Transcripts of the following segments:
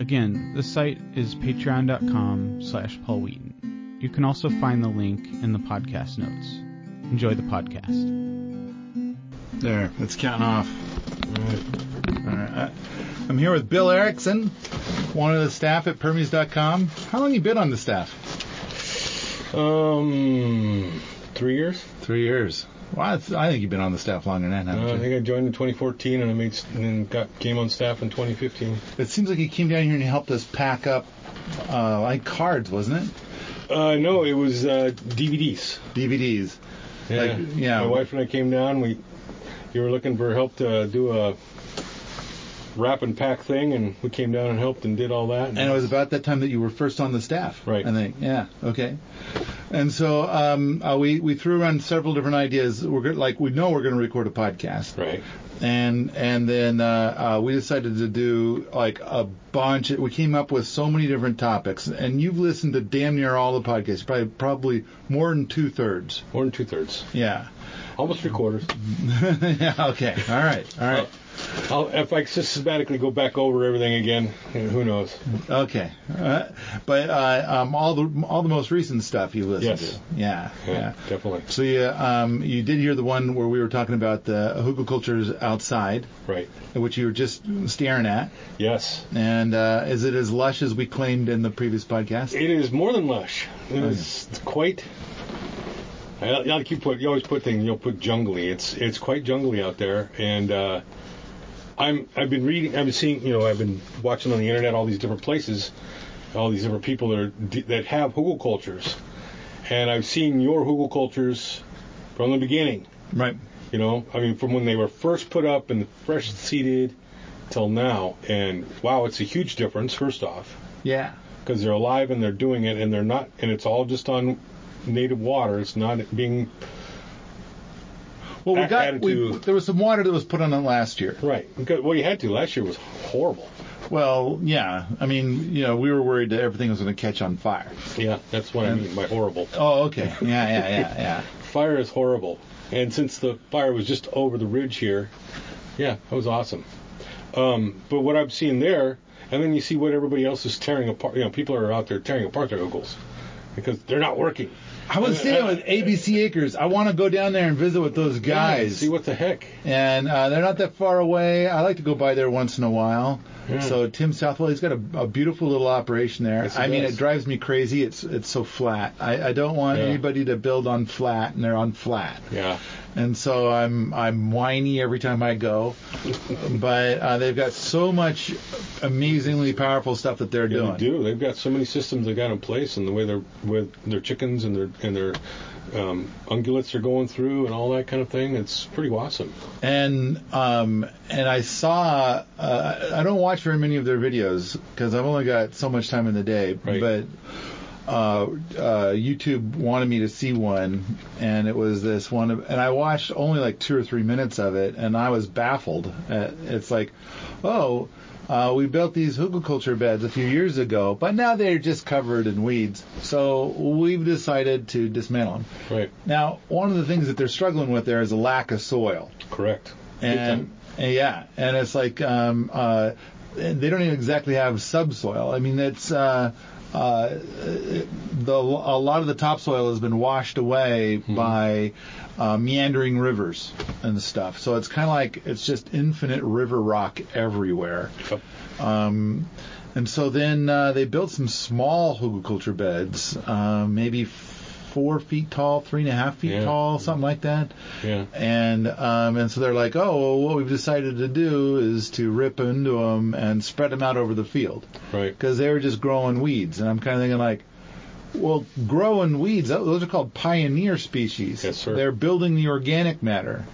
Again, the site is patreon.com slash Paul Wheaton. You can also find the link in the podcast notes. Enjoy the podcast. There, it's counting off. All right. All right. I'm here with Bill Erickson, one of the staff at Permies.com. How long you been on the staff? Um, three years. Three years. Well, it's, I think you've been on the staff longer than that, haven't Uh, I think I joined in 2014 and I made and then got came on staff in 2015. It seems like you came down here and helped us pack up, uh, like cards, wasn't it? Uh, no, it was uh, DVDs. DVDs. Yeah. Like, yeah. My wife and I came down. We you were looking for help to do a wrap and pack thing, and we came down and helped and did all that. And it was about that time that you were first on the staff. Right. I think. Yeah. Okay. And so um, uh, we we threw around several different ideas. We're like we know we're going to record a podcast. right. and and then uh, uh, we decided to do like a bunch. We came up with so many different topics, and you've listened to damn near all the podcasts, probably probably more than two thirds. More than two thirds, Yeah. almost three quarters. yeah. Okay. All right. All right. I'll, if I systematically go back over everything again, you know, who knows? Okay. Uh, but uh, um, all the all the most recent stuff you listened Yes. to. Yeah. Yeah, Yeah. definitely. So you um, you did hear the one where we were talking about the hugelkulturs outside, Right. which you were just staring at, Yes. and uh, is it as lush as we claimed in the previous podcast? It is more than lush. It is quite. I I you put you always put things. You know, put jungly. It's it's quite jungly out there, and uh, I'm I've been reading. I've been seeing. You know, I've been watching on the internet all these different places, all these different people that are that have hugel cultures, and I've seen your hugel cultures from the beginning. Right. You know, I mean, from when they were first put up and fresh seeded till now, and wow, it's a huge difference. First off Yeah. because they're alive and they're doing it and they're not and it's all just on native water it's not being Well, we got we, there was some water that was put on it last year. right well you had to last year was horrible Well, yeah. I mean, you know, we were worried that everything was going to catch on fire. yeah that's what i mean by horrible Oh, okay. Yeah, yeah, yeah, yeah. fire is horrible and since the fire was just over the ridge here yeah that was awesome um, but what i'm seeing there and then you see what everybody else is tearing apart you know people are out there tearing apart their hugels because they're not working I was saying with ABC Acres, I want to go down there and visit with those Yeah, guys. see what the heck and uh, they're not that far away. I like to go by there once in a while. Yeah. So Tim Southwell, he's got a, a beautiful little operation there. Yes, I mean, does. it drives me crazy. It's it's so flat. I, I don't want Yeah. anybody to build on flat, and they're on flat. yeah and so I'm I'm whiny every time I go. but uh, they've got so much amazingly powerful stuff that they're Yeah, doing. they do. They've got so many systems they got in place, and the way they're with their chickens and their and their um, ungulates are going through, and all that kind of thing. It's pretty awesome. And um and I saw uh, I don't watch very many of their videos because I've only got so much time in the day. Right. But uh, uh, YouTube wanted me to see one, and it was this one, of, and I watched only like two or three minutes of it, and I was baffled. At, it's like, oh, uh, we built these hugelkultur beds a few years ago, but now they're just covered in weeds. So we've decided to dismantle them. Right. Now, one of the things that they're struggling with there is a lack of soil. Correct. And, and yeah, and it's like um, uh, they don't even exactly have subsoil. I mean, it's uh, uh, the a lot of the topsoil has been washed away Mm-hmm. by uh, meandering rivers and stuff. So it's kind of like it's just infinite river rock everywhere. Yep. Um, and so then uh, they built some small hugelkultur beds, uh, maybe four feet tall, three and a half feet Yeah. tall, something like that. Yeah. And um, and so they're like, oh, well, what we've decided to do is to rip into them and spread them out over the field Right. because they were just growing weeds. And I'm kind of thinking like, well, growing weeds, those are called pioneer species. Yes, sir. They're building the organic matter.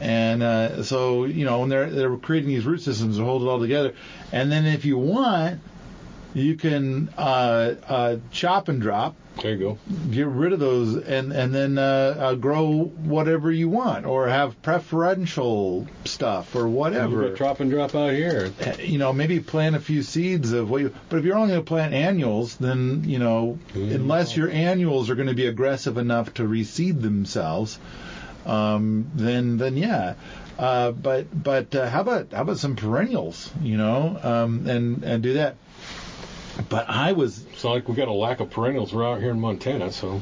And uh, so, you know, when they're they're creating these root systems to hold it all together, and then if you want, You can uh, uh, chop and drop, There you go. get rid of those, and and then uh, uh, grow whatever you want, or have preferential stuff, or whatever. drop and drop out here. Uh, you know, maybe plant a few seeds of what you. But if you're only going to plant annuals, then you know, Mm. unless your annuals are going to be aggressive enough to reseed themselves, um, then then yeah. Uh, but but uh, how about how about some perennials? You know, um, and and do that. But I was not like we got a lack of perennials. We're out here in Montana, so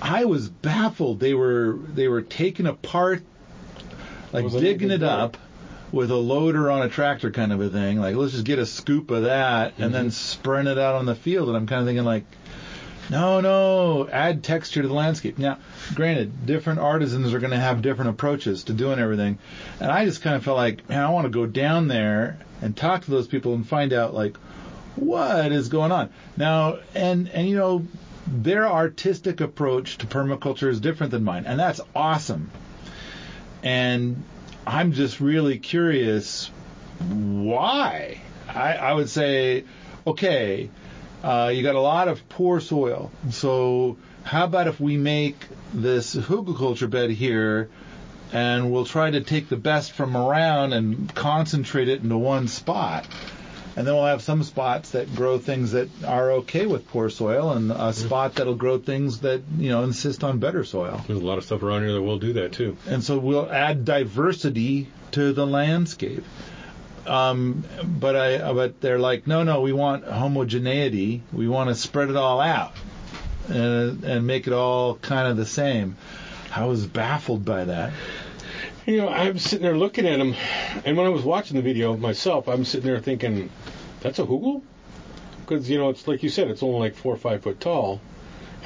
I was baffled. They were they were taking apart, like digging it up with a loader on a tractor kind of a thing. Like let's just get a scoop of that and then mm-hmm. spraying it out on the field. And I'm kind of thinking like, no, no, add texture to the landscape. Now, granted, different artisans are going to have different approaches to doing everything, and I just kind of felt like, man, I want to go down there and talk to those people and find out like what is going on? Now and and you know their artistic approach to permaculture is different than mine and that's awesome. And i'm just really curious why. I i would say okay uh, you got a lot of poor soil. So how about if we make this hugelkultur bed here and we'll try to take the best from around and concentrate it into one spot and then we'll have some spots that grow things that are okay with poor soil, and a spot that'll grow things that you know insist on better soil. there's a lot of stuff around here that will do that too. And so we'll add diversity to the landscape. Um, but I, but they're like, no, no, we want homogeneity. We want to spread it all out and and make it all kind of the same. I was baffled by that. You know, I'm sitting there looking at them, and when I was watching the video myself, I'm sitting there thinking, that's a hugel? Because, you know, it's like you said, it's only like four or five foot tall.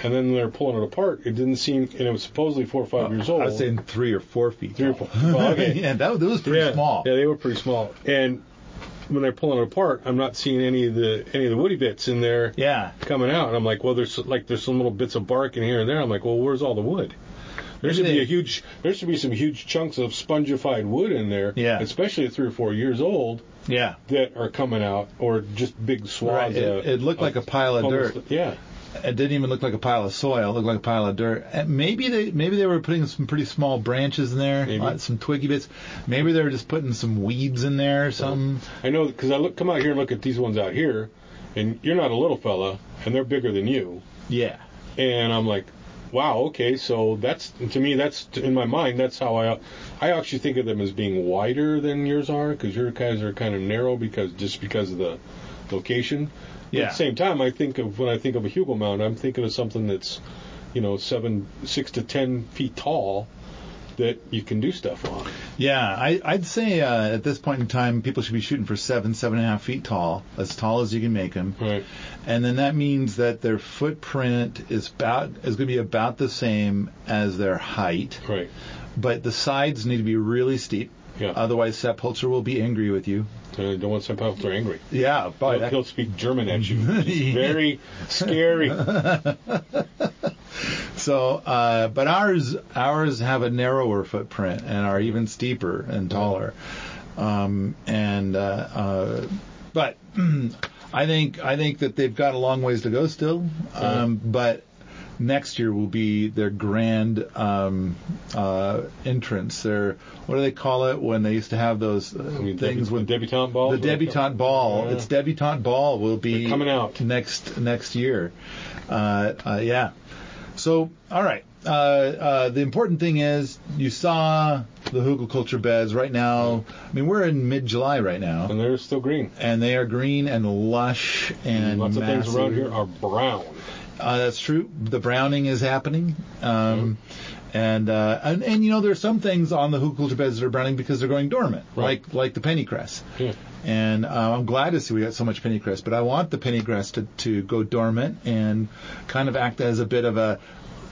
And then they're pulling it apart. It didn't seem, and it was supposedly four or five years old. I was saying three or four feet. Three or four- well, okay. yeah, that, that was pretty yeah, small. Yeah, they were pretty small. And when they're pulling it apart, I'm not seeing any of the any of the woody bits in there Yeah. coming out. And I'm like, well, there's like there's some little bits of bark in here and there. I'm like, well, where's all the wood? There should be a huge, there should be some huge chunks of spongified wood in there, Yeah. especially at three or four years old, Yeah. that are coming out, or just big Right. swaths. It, of, it looked like a pile of dirt. Yeah, It didn't even look like a pile of soil. It looked like a pile of dirt. And maybe they maybe they were putting some pretty small branches in there, Maybe. some twiggy bits. Maybe they were just putting some weeds in there or something. I know because I look come out here and look at these ones out here, and you're not a little fella, and they're bigger than you. Yeah. and I'm like, wow, okay, so that's to me that's in my mind that's how I I actually think of them as being wider than yours are because your guys are kind of narrow because just because of the location. But Yeah. at the same time, I think of when I think of a Hugel mound, I'm thinking of something that's, you know, seven, six to ten feet tall that you can do stuff on. Yeah, I, I'd say uh, at this point in time, people should be shooting for seven, seven and a half feet tall, as tall as you can make them. Right. And then that means that their footprint is about is going to be about the same as their height, Right. but the sides need to be really steep. Yeah. Otherwise, Sepp Holzer will be angry with you. I don't want to angry. Yeah, but He'll, he'll speak German at you. It's very scary. So, uh, but ours ours have a narrower footprint and are even steeper and taller. Um, and uh, uh, but I think I think that they've got a long ways to go still. Um, but next year will be their grand um, uh, entrance. Their what do they call it when they used to have those uh, I mean, things debu- with debutante balls. the debutante ball. Yeah. It's debutante ball will be They're coming out. next next year. Uh, uh, yeah. So all right. Uh, uh, the important thing is you saw the hugelkultur beds right now. I mean, we're in mid-July right now, and they're still green. and they are green and lush and Lots of things around here are brown. Uh, that's true. The browning is happening. Um, And, uh, and and you know there's some things on the hugelkultur beds that are browning because they're going dormant, Right. like like the pennycress. Yeah. And uh, I'm glad to see we got so much pennycress, but I want the pennycress to, to go dormant and kind of act as a bit of a,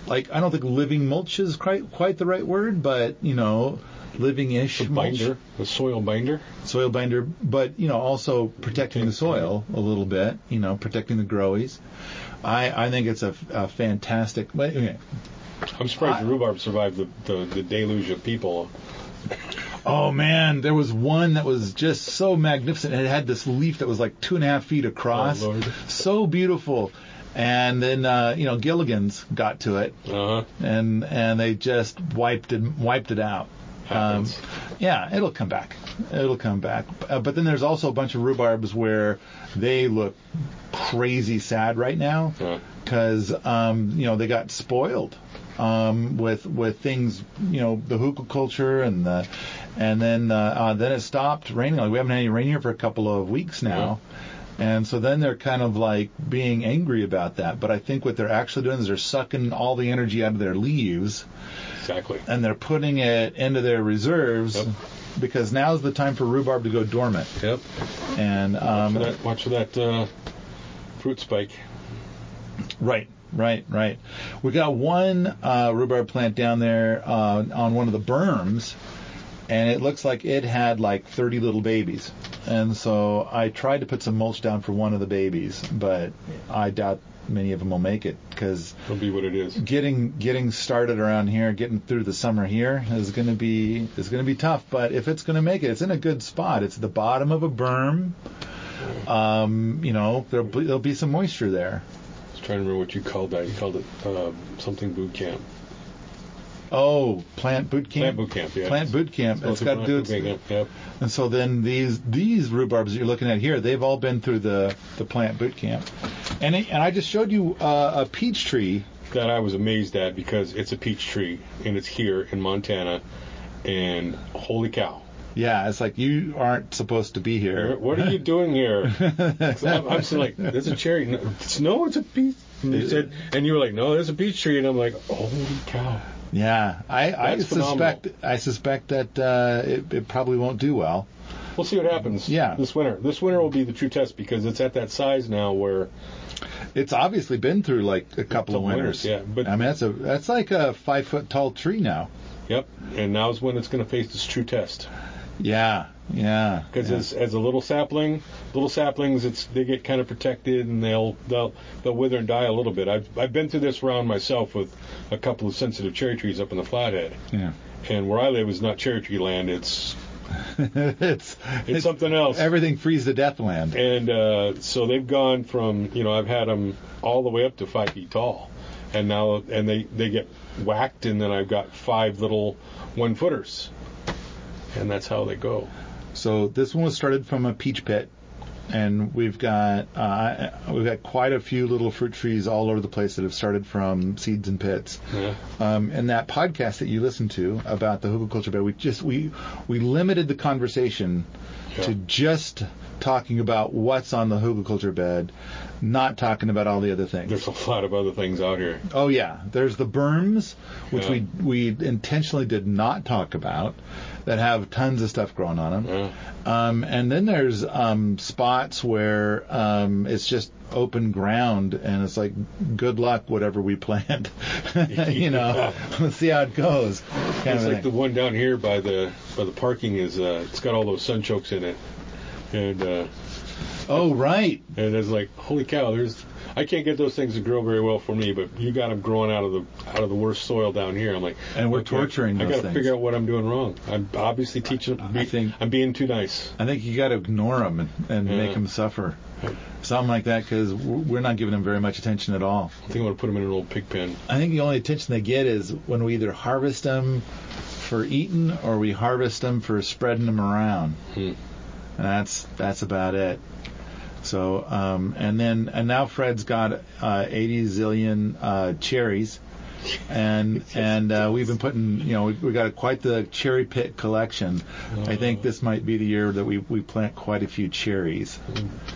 like I don't think living mulch is quite quite the right word, but you know, living-ish The binder, the soil binder. soil binder, but you know also protecting the soil a little bit, you know, protecting the growies. I I think it's a, a fantastic. Okay. I'm surprised I- the rhubarb survived the, the, the deluge of people. Oh man, there was one that was just so magnificent. It had this leaf that was like two and a half feet across. Oh. So beautiful. And then uh, you know Gilligan's got to it, Uh huh. and and they just wiped it wiped it out. Um, yeah, it'll come back. It'll come back. Uh, but then there's also a bunch of rhubarbs where they look crazy sad right now Yeah. because um, you know they got spoiled um, with with things you know the hugelkultur and the and then uh, uh, then it stopped raining. Like we haven't had any rain here for a couple of weeks now. And so then they're kind of like being angry about that. But I think what they're actually doing is they're sucking all the energy out of their leaves Exactly. and they're putting it into their reserves Yep. because now's the time for rhubarb to go dormant. Yep. And Watch um, for that. Watch for that uh, fruit spike. right, right, right. We got one uh, rhubarb plant down there uh, on one of the berms, and it looks like it had like 30 little babies. And so I tried to put some mulch down for one of the babies, but I doubt many of them will make it because It'll be what it is. getting getting started around here, getting through the summer here is going to be is going to be tough. But if it's going to make it, it's in a good spot. It's at the bottom of a berm. Um, you know, there'll be, there'll be some moisture there. I was trying to remember what you called that. You called it uh, something boot camp. Oh, plant boot camp. Plant boot camp. Yeah. Plant boot camp. So It's got to do its. camp, Yep. And so then these these rhubarbs that you're looking at here, they've all been through the the plant boot camp. And it, and I just showed you uh, a peach tree. That I was amazed at because it's a peach tree and it's here in Montana, and holy cow! Yeah, it's like you aren't supposed to be here. What are you doing here? I'm, I'm like, there's a cherry. No, it's, no, it's a peach. And you said, and you were like, no, there's a peach tree, and I'm like, holy cow! Yeah, I, I suspect I suspect that uh, it, it probably won't do well. We'll see what happens. Yeah. This winter. This winter will be the true test because it's at that size now where It's obviously been through like a couple of winters. winters, yeah, but- I mean that's a that's like a five foot tall tree now. Yep. And now's when it's going to face its true test. Yeah, yeah. Because yeah. as, as a little sapling, little saplings, it's they get kind of protected and they'll they'll they'll wither and die a little bit. I've I've been through this round myself with a couple of sensitive cherry trees up in the flathead, yeah. and where I live is not cherry tree land. It's it's it's something else. everything freeze to death land. And uh, so they've gone from you know I've had them all the way up to five feet tall, and now and they they get whacked, and then I've got five little one footers, and that's how they go. So this one was started from a peach pit, and we've got uh, we've got quite a few little fruit trees all over the place that have started from seeds and pits. Yeah. Um, and that podcast that you listened to about the hugelkultur bed, we just we we limited the conversation to just talking about what's on the hugelkultur bed, not talking about all the other things. There's a lot of other things out here. Oh yeah, there's the berms, which Yeah. we we intentionally did not talk about, that have tons of stuff growing on them. Yeah. Um, and then there's um, spots where um, it's just open ground, and it's like, good luck, whatever we plant. you know, let's see how it goes. It's like the one down here by the by the parking is uh, it's got all those sunchokes in it, and uh, oh right, and it's like holy cow, there's I can't get those things to grow very well for me, but you got them growing out of the out of the worst soil down here. I'm like, And we're torturing I those got to figure out what I'm doing wrong. I'm obviously teaching. I think- I'm being too nice. I think you got to ignore them and, and Yeah. make them suffer, something like that, because we're not giving them very much attention at all. I think I'm gonna put them in an old pig pen. I think the only attention they get is when we either harvest them for eating or we harvest them for spreading them around. Hmm. And that's that's about it. So um, and then and now Fred's got uh, 80 zillion uh, cherries, and and uh, we've been putting you know we, we got quite the cherry pit collection. I think this might be the year that we we plant quite a few cherries.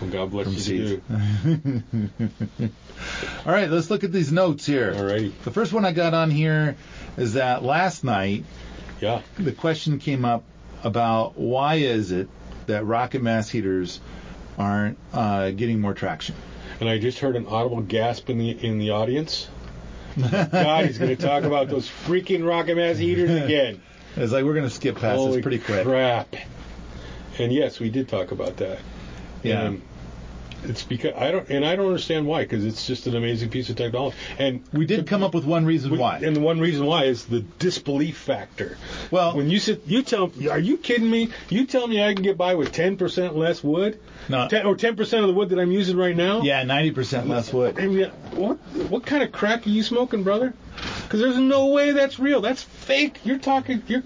Well, God bless From you. All right, let's look at these notes here. Alrighty. The first one I got on here is that last night Yeah. the question came up about why is it that rocket mass heaters aren't uh, getting more traction? And I just heard an audible gasp in the in the audience. God, he's going to talk about those freaking rocket mass heaters again. It's like we're going to skip past Holy this pretty quick. crap! And yes, we did talk about that. Yeah. It's because I don't, and I don't understand why, because it's just an amazing piece of technology. And We did come up with one reason we- why. And the one reason why is the disbelief factor. Well- when you sit, you tell, are you kidding me? You tell me I can get by with 10% less wood, No. 10, or 10% of the wood that I'm using right now? yeah, 90% less wood. I mean, what what kind of crack are you smoking, brother? Because there's no way that's real. That's fake. You're talking. You're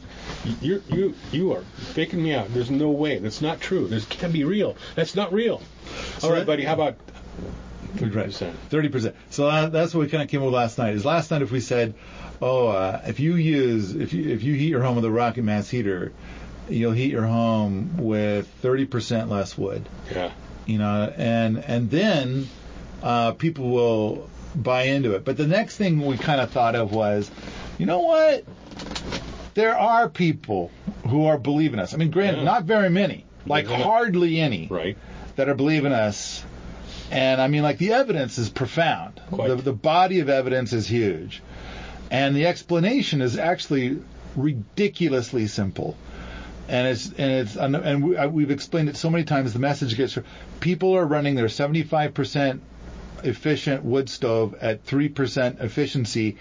you you you are faking me out. There's no way. That's not true. This can't be real. That's not real. All right, that- buddy. How about 30%? Thirty percent. So that, that's what we kind of came up with last night. Is last night if we said, oh, uh, if you use if you if you heat your home with a rocket mass heater, you'll heat your home with thirty percent less wood. Yeah. You know, and and then uh, people will buy into it. But the next thing we kind of thought of was, you know what? There are people who are believing us. I mean, granted, Yeah. not very many, like hardly any Right. That are believing us. And I mean, like the evidence is profound. The, the body of evidence is huge, and the explanation is actually ridiculously simple. And it's and it's and and we, we've explained it so many times. The message gets people are running their 75% efficient wood stove at 3% efficiency,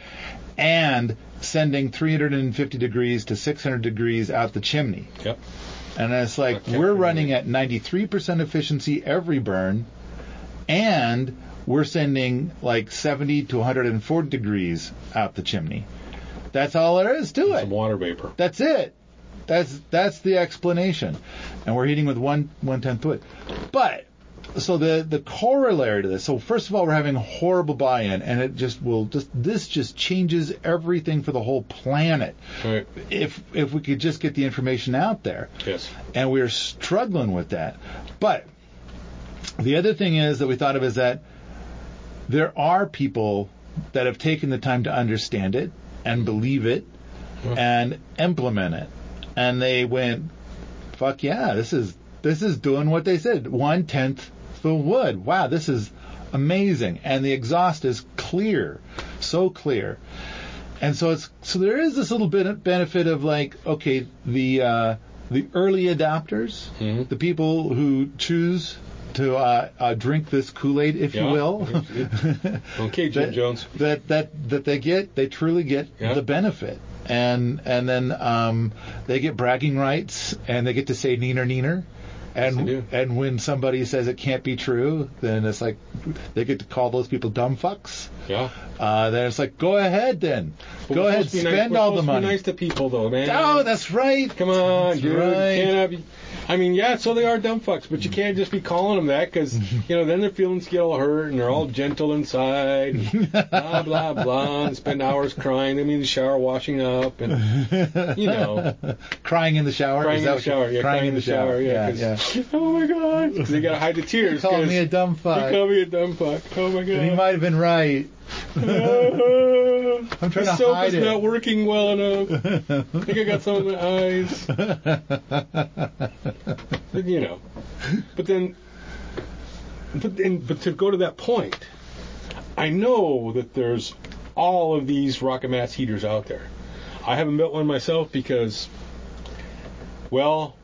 and sending 350 degrees to 600 degrees out the chimney. Yep. And it's like we're running at 93% efficiency every burn, and we're sending like 70 to 104 degrees out the chimney. That's all there is to Some it. water vapor. That's it. That's that's the explanation. And we're heating with one one tenth wood. But so the the corollary to this. So first of all, we're having horrible buy-in, and it just will just this just changes everything for the whole planet. Right. If if we could just get the information out there Yes. and we're struggling with that. But the other thing is that we thought of is that there are people that have taken the time to understand it and believe it and implement it, and they went, "Fuck yeah, this is this is doing what they said. One tenth the wood. Wow, this is amazing, and the exhaust is clear, so clear." And so it's so there is this little bit of benefit of like okay the uh, the early adopters, Mhm. the people who choose to uh, uh, drink this Kool Aid, if you will. Okay, Jim that, Jones. That that that they get they truly get Yeah. the benefit. And and then um, they get bragging rights and they get to say neener neener. And do. and when somebody says it can't be true, then it's like they get to call those people dumb fucks. Yeah. Uh, then it's like, go ahead then. But go ahead, be nice- spend all the supposed to be money. nice to people, though, man. Oh, that's right. Come on, That's dude. right. Can't have you. I mean, yeah, so they are dumb fucks, but you mm. can't just be calling them that because, you know, then their feelings get all hurt and they're all gentle inside, and blah, blah, blah, and spend hours crying. I mean, the shower washing up and, you know, crying in the shower. crying in the shower. Yeah, crying in the shower. Yeah, yeah. 'cause- yeah. Oh, my God. 'Cause they got to hide the tears. Call 'cause me a dumb He fuck. called me a dumb fuck. Oh, my God. And he might have been right. Uh-huh. I'm trying the to soap hide is it. not working well enough. I think I got some in my eyes. But, you know. But then, but then, but to go to that point, I know that there's all of these rocket mass heaters out there. I haven't built one myself because, well,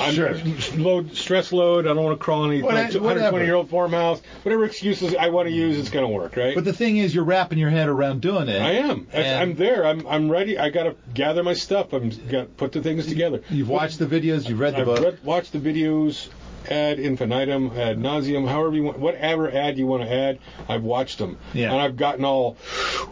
I'm Sure. load stress load. I don't want to crawl any What- 120 year old farmhouse. Whatever excuses I want to use, it's going to work, right? But the thing is, you're wrapping your head around doing it. I am. I'm there. I'm I'm ready. I got to gather my stuff. I'm got put the things together. You've watched the videos. You've read the I've book. read, watched the videos ad infinitum, ad nauseum, however you want, whatever ad you want to add. I've watched them, Yeah. and I've gotten all,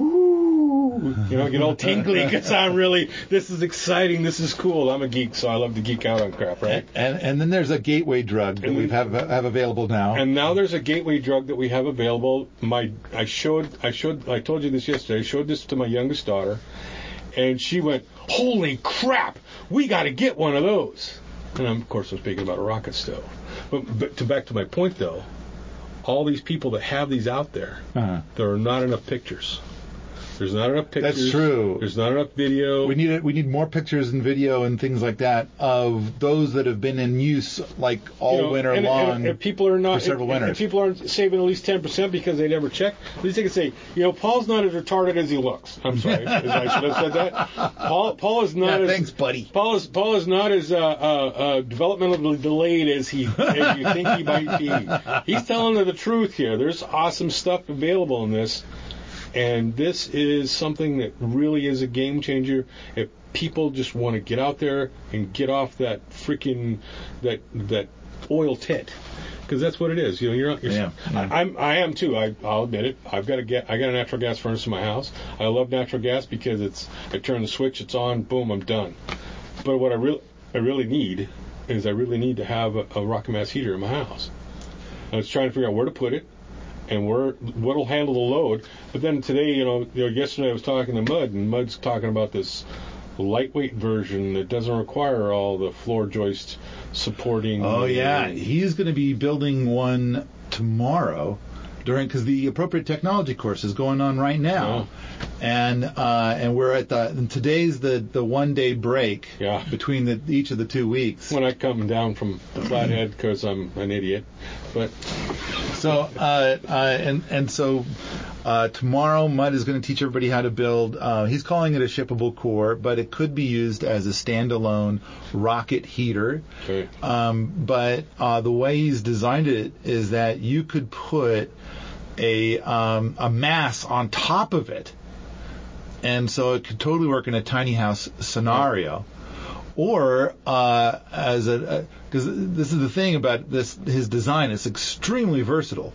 ooh, you know, get all tingly because I'm really. This is exciting. This is cool. I'm a geek, so I love to geek out on crap, right? and and then there's a gateway drug that And we have have available now. And now there's a gateway drug that we have available. My I showed I showed I told you this yesterday. I showed this to my youngest daughter, and she went, "Holy crap! We got to get one of those." And I'm, of course, I'm speaking about a rocket stove. But, but to back to my point though, all these people that have these out there, uh-huh. there are not enough pictures. There's not enough pictures. That's true. There's not enough video. We need. We need more pictures and video and things like that of those that have been in use like all You know, winter and, long. And, if people are not, for several winters. people aren't saving at least ten percent because they never check, at least they can say, you know, Paul's not as retarded as he looks. I'm sorry, I should have said that. Paul, Paul is not Yeah, as thanks, buddy. Paul is Paul is not as uh, uh, uh, developmentally delayed as he as you think he might be. He's telling the truth here. There's awesome stuff available in this, and this is something that really is a game changer. If people just want to get out there and get off that freaking that that oil tit. Because that's what it is, you know. You're, not, you're Yeah, yeah. I, I'm, I am too. I, I'll admit it. I've got a get, I got a natural gas furnace in my house. I love natural gas because it's, I turn the switch, it's on, boom, I'm done. But what I really, I really need is I really need to have a, a rocket mass heater in my house. I was trying to figure out where to put it and where what'll handle the load. But then today, you know, you know, yesterday I was talking to Mud, and Mud's talking about this lightweight version that doesn't require all the floor joist supporting. Oh yeah, he's going to be building one tomorrow during because the appropriate technology course is going on right now, and uh, and we're at the and today's the the one day break Yeah. between the each of the two weeks. when I come down from the flathead because I'm an idiot. But So uh, uh, and and so uh, tomorrow Mud is going to teach everybody how to build. Uh, he's calling it a shippable core, but it could be used as a standalone rocket heater. okay, Um, but uh, the way he's designed it is that you could put a um, a mass on top of it, and so it could totally work in a tiny house scenario. Or uh, as a because this is the thing about this his design it's extremely versatile.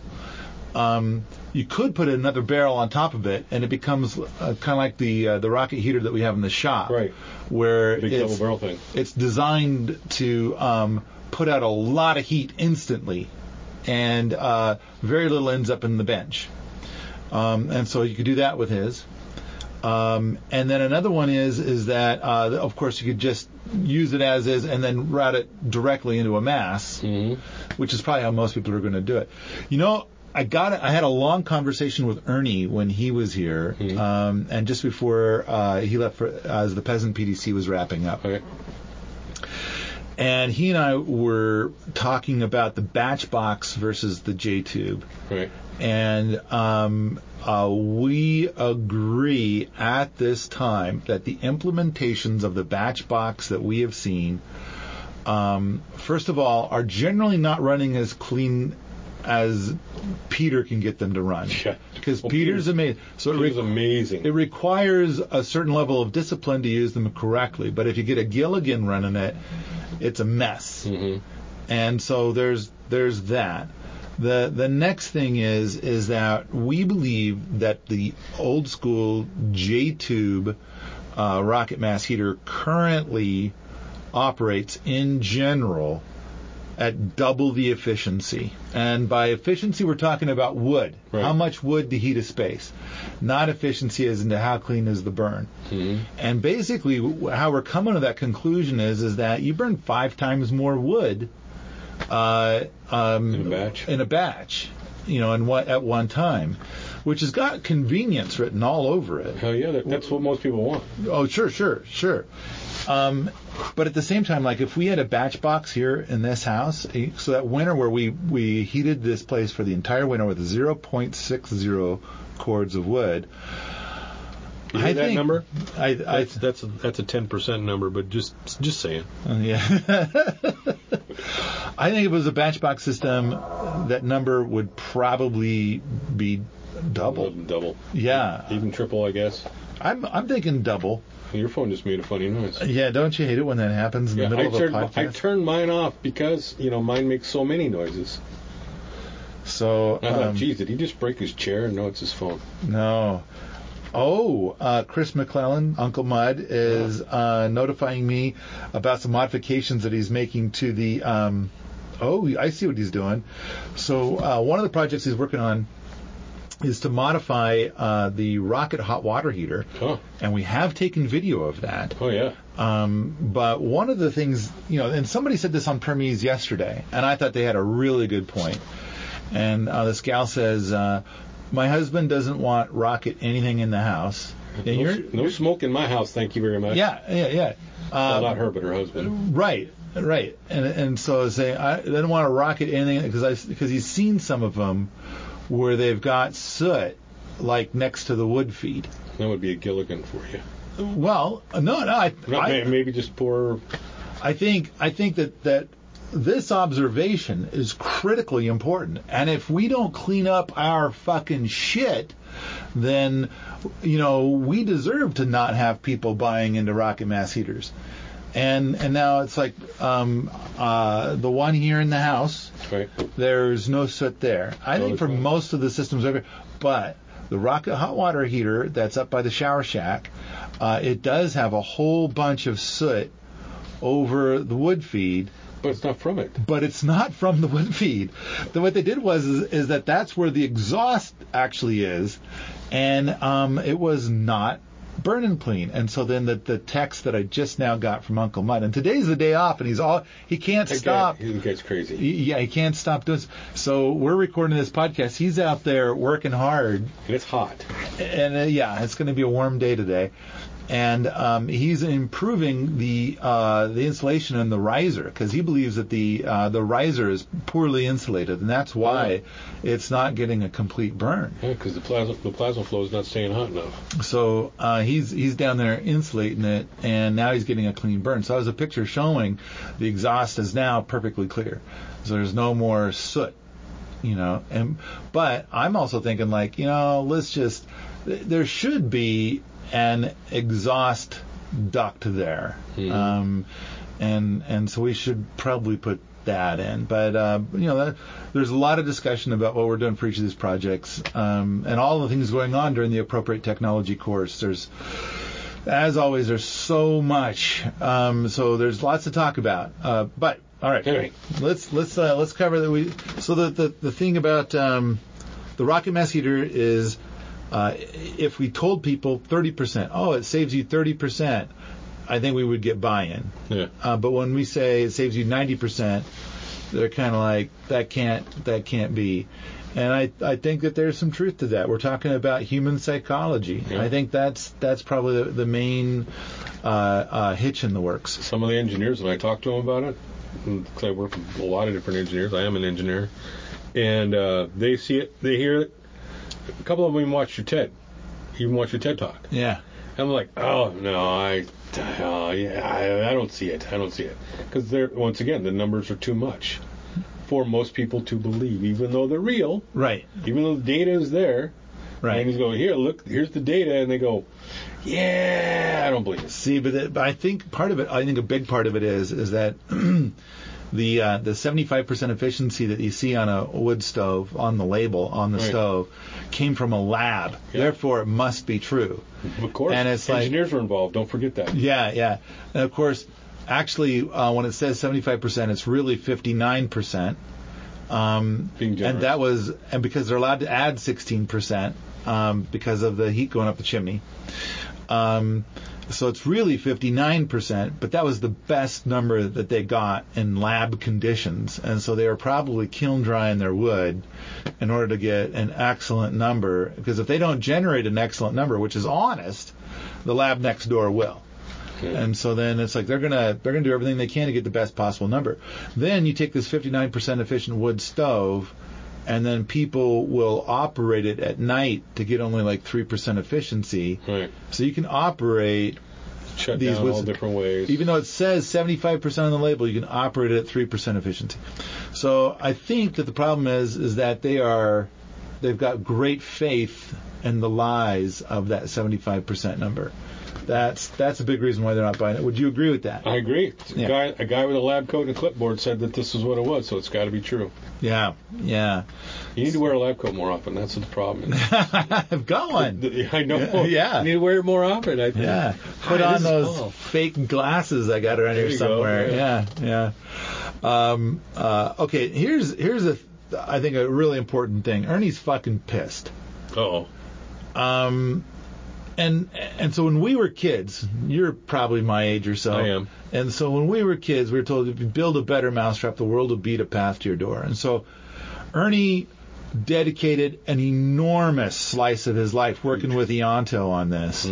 Um, you could put another barrel on top of it, and it becomes uh, kind of like the uh, the rocket heater that we have in the shop, Right. Where big it's, double barrel thing. it's designed to um, put out a lot of heat instantly, and uh, very little ends up in the bench. Um, and so you could do that with his. Um, and then another one is is that uh, of course you could just use it as is and then route it directly into a mass, Mhm. which is probably how most people are going to do it. You know, I got it. I had a long conversation with Ernie when he was here, um, and just before uh, he left for as the peasant PDC was wrapping up. Okay. And he and I were talking about the batch box versus the J tube. Right. And um, uh, we agree at this time that the implementations of the batch box that we have seen, um, first of all, are generally not running as clean as Peter can get them to run. Yeah. Because Well, Peter's Peter's- amazing. So it was re- amazing. it requires a certain level of discipline to use them correctly. But if you get a Gilligan running it, it's a mess. Mhm. And so there's there's that. The the next thing is is that we believe that the old school J tube uh, rocket mass heater currently operates in general at double the efficiency. And by efficiency, we're talking about wood. Right. How much wood to heat a space. Not efficiency as into how clean is the burn. Mhm. And basically, how we're coming to that conclusion is is that you burn five times more wood uh, um, In a batch? In a batch, you know, in what at one time, which has got convenience written all over it. Hell yeah, that, that's what most people want. Oh, sure, sure, sure. Um, but at the same time, like if we had a batch box here in this house, eh, so that winter where we we heated this place for the entire winter with 0.60 cords of wood. You hear I that think- number? I, I That's that's a, that's a ten percent number, but just just saying. Uh, yeah. I think if it was a batch box system, that number would probably be double. double, Yeah, even triple, I guess. I'm I'm thinking double. Your phone just made a funny noise. Yeah, don't you hate it when that happens in Yeah, the I middle of a podcast? I turned mine off because you know mine makes so many noises. so I thought, um, geez, did he just break his chair? No, it's his phone. no. Oh, uh, Chris McClellan, Uncle Mud, is uh, notifying me about some modifications that he's making to the. Um, oh, I see what he's doing. So uh, one of the projects he's working on is to modify uh, the rocket hot water heater, Oh, and we have taken video of that. oh yeah. Um, but one of the things, you know, and somebody said this on Permies yesterday, and I thought they had a really good point. And uh, this gal says, uh, my husband doesn't want rocket anything in the house. No, you're, no smoke in my house, thank you very much. yeah, yeah, yeah. Well, Uh, not her, but her husband. Right, right, and and so I was saying I didn't want to rocket anything because I because he's seen some of them where they've got soot like next to the wood feed. That would be a Gilligan for you. Well, no, no, I, No, I, may- maybe just pour. I think I think that that this observation is critically important, and if we don't clean up our fucking shit, then you know we deserve to not have people buying into rocket mass heaters. And and now it's like um, uh, the one here in the house. Right. There's no soot there. I think for most of the systems over, but the rocket hot water heater that's up by the shower shack, uh, it does have a whole bunch of soot over the wood feed, But it's not from it. but it's not from the wood feed. Then what they did was is, is that that's where the exhaust actually is, and um, it was not burning clean. And so then the the text that I just now got from Uncle Mud, and today's the day off, and he's all he can't stop. He gets crazy. Yeah, he can't stop doing. s- So we're recording this podcast. He's out there working hard, And it's hot. and uh, yeah, it's going to be a warm day today. And um, he's improving the uh, the insulation in the riser because he believes that the uh, the riser is poorly insulated, and that's why it's not getting a complete burn. Yeah, because the plasma the plasma flow is not staying hot enough. So uh, he's he's down there insulating it, and now he's getting a clean burn. So there's a picture showing the exhaust is now perfectly clear. So there's no more soot, you know. And but I'm also thinking like, you know, let's just there should be an exhaust duct there, um, and and so we should probably put that in. But uh, you know, that, there's a lot of discussion about what we're doing for each of these projects, um, and all the things going on during the appropriate technology course. There's as always, there's so much, um, so there's lots to talk about. Uh, but all right, All right. let's let's uh, let's cover that. We so the the, the thing about um, the rocket mass heater is uh, if we told people 30%, oh, it saves you 30%, I think we would get buy-in. Yeah. Uh, but when we say it saves you 90%, they're kind of like that can't that can't be. And I, I think that there's some truth to that. We're talking about human psychology. Yeah. I think that's that's probably the, the main uh, uh, hitch in the works. Some of the engineers, when I talk to them about it, because I work with a lot of different engineers, I am an engineer, and uh, they see it, they hear it. A couple of them even watch your TED, even watch your TED talk. Yeah. And I'm like, oh no, I, oh, yeah, I, I don't see it. I don't see it because they're once again the numbers are too much for most people to believe, even though they're real, Right. even though the data is there. Right. And he's going, here, look, here's the data, and they go, yeah, I don't believe it. See, but, it, but I think part of it, I think a big part of it is, is that the uh, the 75% efficiency that you see on a wood stove on the label on the Right. stove came from a lab. Yeah. Therefore, it must be true. Of course, And it's like- engineers are involved. Don't forget that. Yeah, yeah. And of course, actually, uh, when it says 75%, it's really 59%. Um, and that was, and because they're allowed to add 16% um, because of the heat going up the chimney. Um, so it's really 59%, but that was the best number that they got in lab conditions. And so they were probably kiln drying their wood in order to get an excellent number. Because if they don't generate an excellent number, which is honest, the lab next door will. And so then it's like they're gonna they're gonna do everything they can to get the best possible number. Then you take this 59% efficient wood stove, and then people will operate it at night to get only like 3% efficiency. Right. So you can operate, Shut These down all different ways. even though it says 75% on the label, you can operate it at 3% efficiency. So I think that the problem is is that they are they've got great faith in the lies of that 75% number. That's that's a big reason why they're not buying it. Would you agree with that? I agree. A guy, a guy with a lab coat and a clipboard said that this is what it was, so it's got to be true. Yeah, yeah. You need to wear a lab coat more often. That's the problem. I've got one. I know. Yeah. You need to wear it more often. I think. Yeah, put Hi, on those Paul. fake glasses I got around There here you go, somewhere. Yeah, yeah. Um, uh, okay, here's here's a I think a really important thing. Ernie's fucking pissed. Oh. Um, and and so when we were kids, you're probably my age or so. I am. And so when we were kids, we were told if you build a better mousetrap, the world will beat a path to your door. And so Ernie dedicated an enormous slice of his life working with Ianto on this,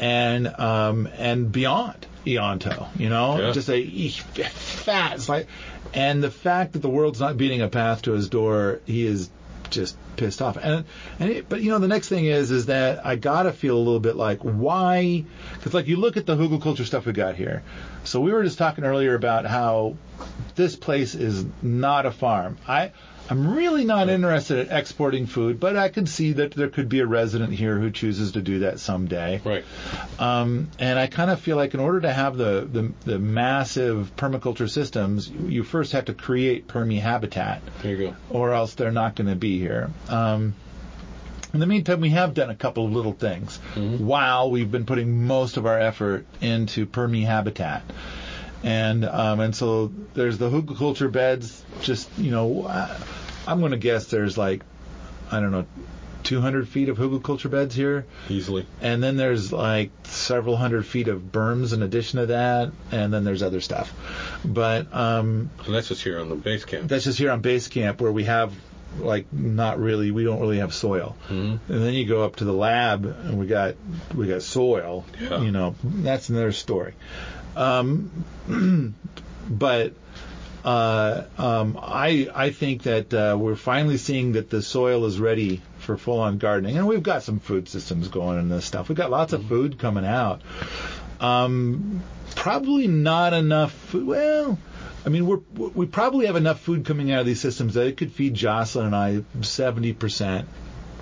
and um, and beyond Ianto, you know, Yeah. just a fat it's like, and the fact that the world's not beating a path to his door, he is just pissed off. And and it, but you know the next thing is is that I gotta feel a little bit like why because like you look at the hugel culture stuff we got here. So we were just talking earlier about how this place is not a farm. I I'm really not interested in exporting food, but I can see that there could be a resident here who chooses to do that someday. Right. Um, and I kind of feel like in order to have the, the, the massive permaculture systems, you, first have to create permi habitat, There you go. or else they're not going to be here. Um, in the meantime, we have done a couple of little things while we've been putting most of our effort into permi habitat. And um, and so there's the hugelkultur beds. Just you know, I- I'm going to guess there's like I don't know, 200 feet of hugelkultur beds here. Easily. And then there's like several hundred feet of berms in addition to that, and then there's other stuff. But um, So that's just here on the base camp. that's just here on base camp where we have like not really, we don't really have soil. Mm-hmm. And then you go up to the lab and we got we got soil. Yeah. You know, that's another story. Um, but uh, um, I I think that uh, we're finally seeing that the soil is ready for full-on gardening, and we've got some food systems going in this stuff. We've got lots of food coming out. Um, probably not enough. Food. Well, I mean, we're we probably have enough food coming out of these systems that it could feed Jocelyn and I seventy percent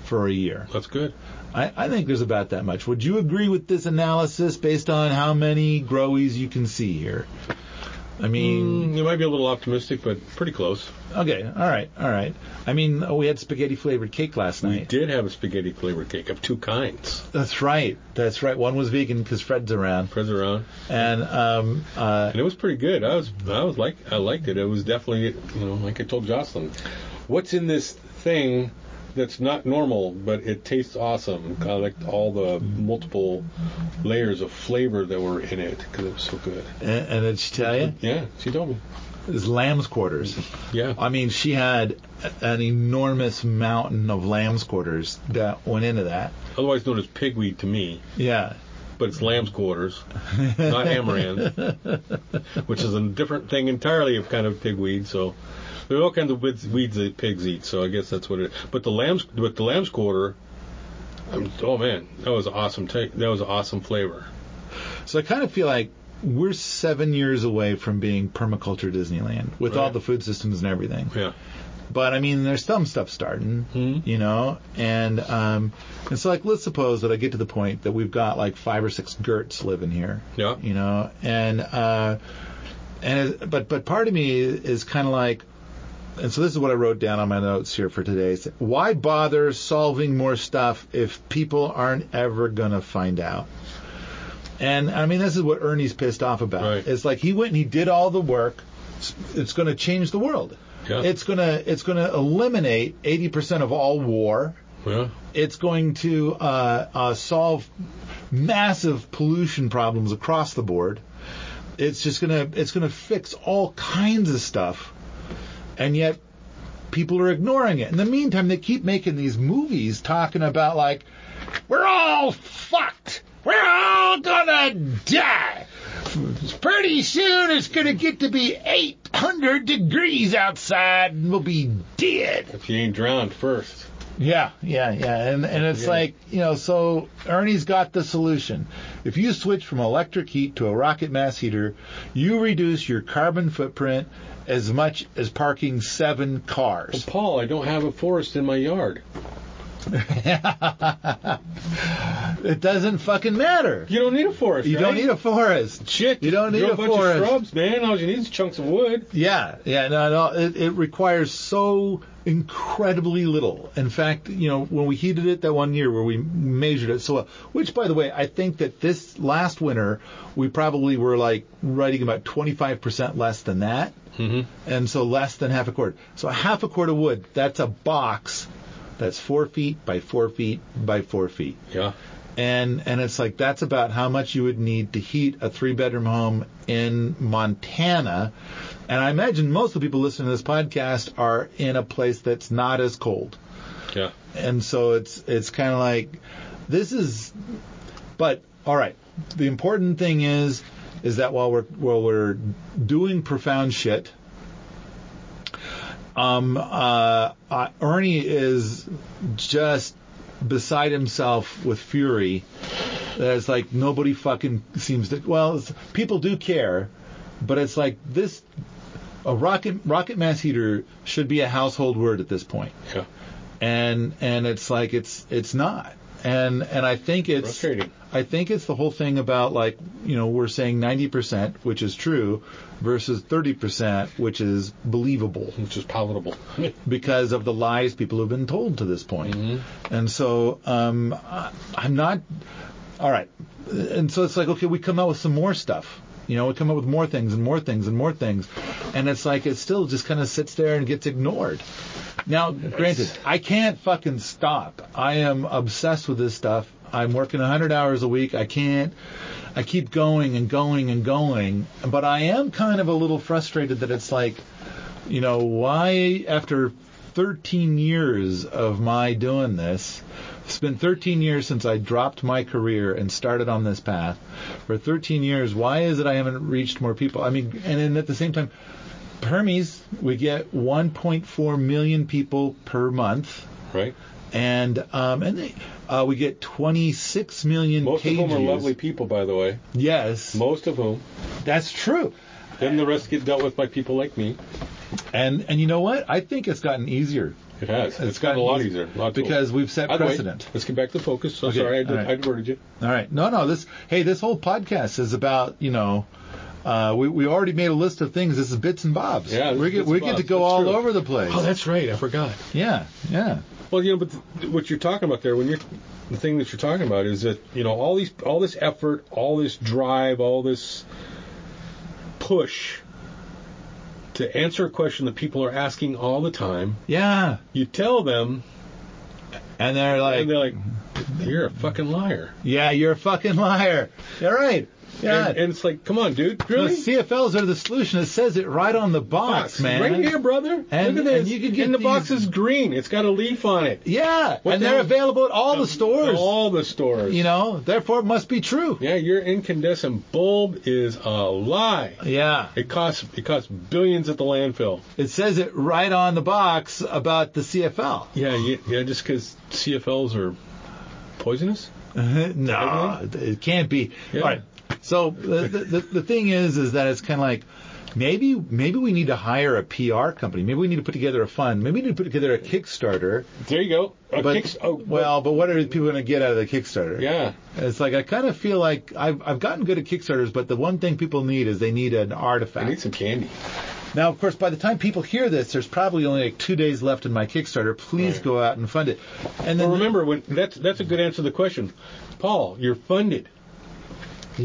for a year. That's good. I, I think there's about that much. Would you agree with this analysis based on how many growies you can see here? I mean, Mm, you might be a little optimistic, but pretty close. okay, all right, all right. I mean, oh, we had spaghetti flavored cake last night. We did have a spaghetti flavored cake of two kinds. That's right. That's right. One was vegan because Fred's around, Fred's around, and um, uh, and it was pretty good. I was, I was like, I liked it. It was definitely, you know, like I told Jocelyn, what's in this thing that's not normal, but it tastes awesome. I liked all the multiple layers of flavor that were in it because it was so good. and, and did she tell you? Yeah, she told me. It's lamb's quarters. Yeah. I mean, she had an enormous mountain of lamb's quarters that went into that. Otherwise known as pigweed to me, Yeah. but it's lamb's quarters, not amaranth, which is a different thing entirely of kind of pigweed. So there are all kinds of weeds, weeds that pigs eat. So I guess that's what it. But the lamb's, but the lamb's quarter. um, oh man, that was awesome. Take that was an awesome flavor. So I kind of feel like we're seven years away from being permaculture Disneyland with all the food systems and everything. Yeah. But I mean, there's some stuff starting, Mhm. you know, and um, and so like let's suppose that I get to the point that we've got like five or six Gerts living here, Yeah. you know, and uh, and it, but but part of me is kind of like, and so this is what I wrote down on my notes here for today. It's, Why bother solving more stuff if people aren't ever gonna find out? And I mean, this is what Ernie's pissed off about. Right. It's like he went and he did all the work. It's going to change the world. Yeah. It's gonna it's gonna eliminate 80% of all war. Yeah. It's going to uh, uh, solve massive pollution problems across the board. It's just gonna it's gonna fix all kinds of stuff, and yet people are ignoring it. In the meantime, they keep making these movies talking about like we're all fucked. We're all gonna die. Pretty soon it's gonna get to be 800 degrees outside and we'll be dead. If you ain't drowned first. Yeah, yeah, yeah. And and it's Yeah. like, you know, so Ernie's got the solution. If you switch from electric heat to a rocket mass heater, you reduce your carbon footprint as much as parking seven cars. Paul, I don't have a forest in my yard. It doesn't fucking matter. You don't need a forest. You don't need a forest. shit. You don't need a a bunch forest. of shrubs, man. All you need is chunks of wood. Yeah, yeah, no, no. It, it requires so incredibly little. In fact, you know, when we heated it that one year where we measured it so well, which by the way, I think that this last winter we probably were like writing about 25% less than that. Mm-hmm. And so less than half a quart. So a half a quart of wood, that's a box that's four feet by four feet by four feet. Yeah. And and it's like that's about how much you would need to heat a three bedroom home in Montana. And I imagine most of the people listening to this podcast are in a place that's not as cold. Yeah. and so it's it's kind of like this is but all right the important thing is is that while we're while we're doing profound shit um uh, uh Ernie is just beside himself with fury that it's like nobody fucking seems to well people do care but it's like this a rocket rocket mass heater should be a household word at this point Yeah. and and it's like it's it's not and and I think it's I think it's the whole thing about like you know we're saying 90% which is true versus 30% which is believable Which is palatable. because of the lies people have been told to this point. Mm-hmm. and so um I, I'm not all right and so it's like okay we come out with some more stuff you know we come up with more things and more things and more things and it's like it still just kind of sits there and gets ignored now, granted, I can't fucking stop. I am obsessed with this stuff. I'm working 100 hours a week. I can't. I keep going and going and going. But I am kind of a little frustrated that it's like, you know, why after 13 years of my doing this, it's been 13 years since I dropped my career and started on this path. For 13 years, why is it I haven't reached more people? I mean, and then at the same time, permies, we get 1.4 million people per month, right? and um, and they, uh, we get 26 million Most of whom are lovely people, by the way. Yes, Most of whom. that's true. Then the rest get dealt with by people like me. And and you know what? I think it's gotten easier It has. It's it's gotten a lot easier easier. A lot because we've set By the way, precedent. let's get back to focus. So Okay, sorry, I, did, all right. I diverted you. All right. No, no. This. Hey, this whole podcast is about you know. Uh, we we already made a list of things. This is bits and bobs. Yeah, we get we get to go That's all true. over the place. Oh, that's right. I forgot. yeah, yeah. Well, you know, but th- what you're talking about there, when you're the thing that you're talking about is that you know all these, all this effort, all this drive, all this push to answer a question that people are asking all the time. Yeah. You tell them, And they're like, and they're like, "You're a fucking liar." yeah, you're a fucking liar. You're right. Yeah. And, and it's like, come on, dude, the? CFLs are the solution. It says it right on the box, man. Right here, brother. And- Look at this. and you can get and the these- box is green. It's got a leaf on it. Yeah. What and the they're hell? available at all the stores. All the stores. You know, therefore it must be true. Yeah, your incandescent bulb is a lie. Yeah. It costs it costs billions at the landfill. It says it right on the box about the CFL. Yeah, yeah, yeah just because CFLs are poisonous. Uh-huh. no, it can't be. Yeah. All right. So the, the the thing is, is that it's kind of like maybe maybe we need to hire a PR company. Maybe we need to put together a fund. Maybe we need to put together a Kickstarter. There you go. A But kicks- oh, well, but what are people going to get out of the Kickstarter? yeah, It's like I kind of feel like I've I've gotten good at Kickstarters, but the one thing people need is they need an artifact. I need some candy. Now, of course, by the time people hear this, there's probably only like two days left in my Kickstarter. Please Right. go out and fund it. And then Well, remember when that's that's a good answer to the question, Paul. You're funded.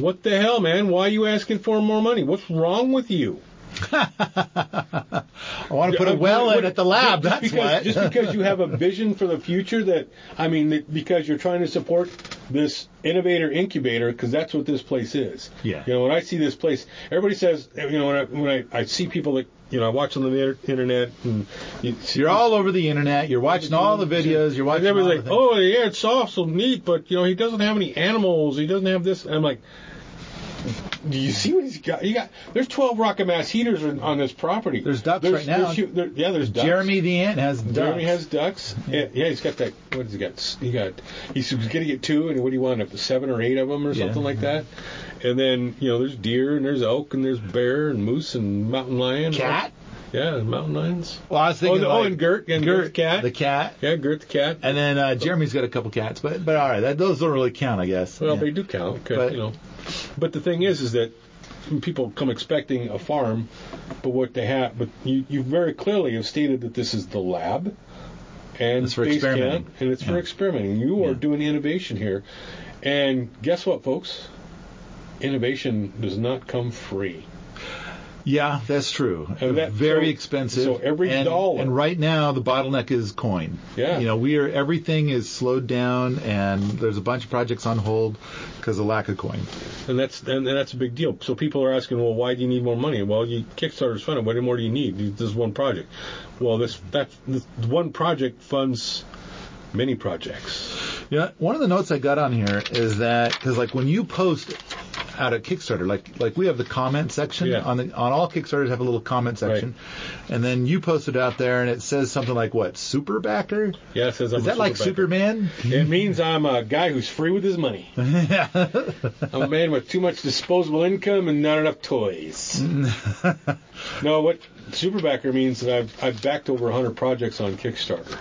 What the hell, man? Why are you asking for more money? What's wrong with you? I want to put a well in at the lab. That's because, what. Just because you have a vision for the future that, I mean, that because you're trying to support this innovator incubator, because that's what this place is. Yeah. You know, when I see this place, everybody says, you know, when I, when I, I see people that, you know, I watch on the internet and you You're all over the internet. You're watching all the videos. You're watching. and everybody's like, oh yeah, it's awesome, neat, but you know, he doesn't have any animals. He doesn't have this. And I'm like, do you see what he's got? He got. There's 12 rocket mass heaters on, on this property. There's ducks There's- right now. there's there- yeah, there's ducks. Jeremy the ant has ducks. Jeremy has ducks. Yeah. yeah, he's got that. What has he got? He got. He's going to get two, and what do you want? Up seven or eight of them, or Yeah. something like that. And then you know, there's deer, and there's elk, and there's bear, and moose, and mountain lion. cat. Yeah, mountain lions. Well, I was thinking. Oh, the- oh, and Gert, and Gert's cat. the cat, Yeah, Gert the cat. and then uh, Jeremy's got a couple cats. But but all right, that, those don't really count, I guess. Well, Yeah. they do count, But- you know. But the thing is, is that people come expecting a farm, but what they have, but you, you very clearly have stated that this is the lab, and It's for experimenting. Camp, and it's for experimenting. You are Yeah. doing innovation here, and guess what, folks? Innovation does not come free. Yeah, that's true. That- Very so- expensive. so every and, dollar- And right now, the bottleneck is coin. Yeah. You know, we are everything is slowed down, and there's a bunch of projects on hold because of lack of coin. And that's and that's a big deal. So people are asking, well, why do you need more money? Well, you Kickstarter's funded. What more do you need? This is one project. Well, this that this one project funds many projects. Yeah, one of the notes I got on here is that because like when you post out at Kickstarter, like like we have the comment section Yeah. on the on all Kickstarters have a little comment section, and then you post it out there and it says something like what super backer? Yeah, it says I'm Is that like superbacker. Superman? It means I'm a guy who's free with his money. I'm a man with too much disposable income and not enough toys. no, what superbacker means that I've, I've backed over 100 projects on Kickstarter.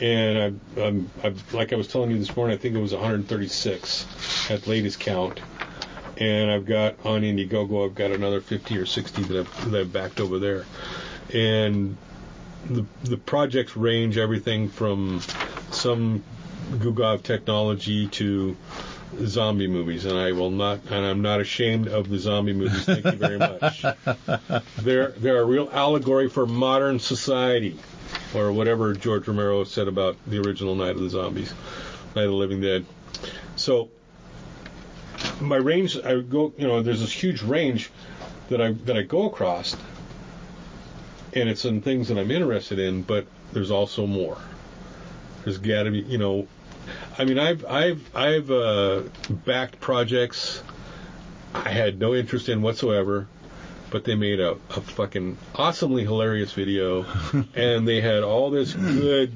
And I'm, um, I've, like I was telling you this morning, I think it was 136 at latest count. And I've got on Indiegogo, I've got another 50 or 60 that I've, that I've backed over there. And the the projects range everything from some Gugov technology to zombie movies, and I will not, and I'm not ashamed of the zombie movies. Thank you very much. they're they're a real allegory for modern society, or whatever George Romero said about the original Night of the Zombies, Night of the Living Dead. So my range, I go, you know, there's this huge range that I that I go across, and it's in things that I'm interested in, but there's also more. There's got to be, you know, I mean, I've I've I've uh, backed projects I had no interest in whatsoever, but they made a, a fucking awesomely hilarious video, and they had all this good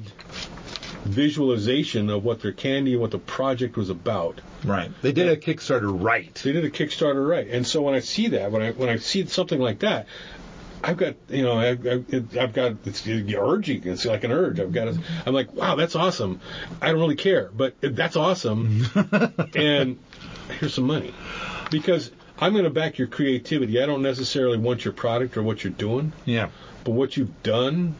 visualization of what their candy and what the project was about. Right. They did a Kickstarter right. They did a Kickstarter right, and so when I see that, when I when I see something like that, I've got you know I've, I've, I've got it's urging. It's like an urge. I've got. A, I'm like, wow, that's awesome. I don't really care, but that's awesome. and here's some money because I'm going to back your creativity. I don't necessarily want your product or what you're doing, Yeah. but what you've done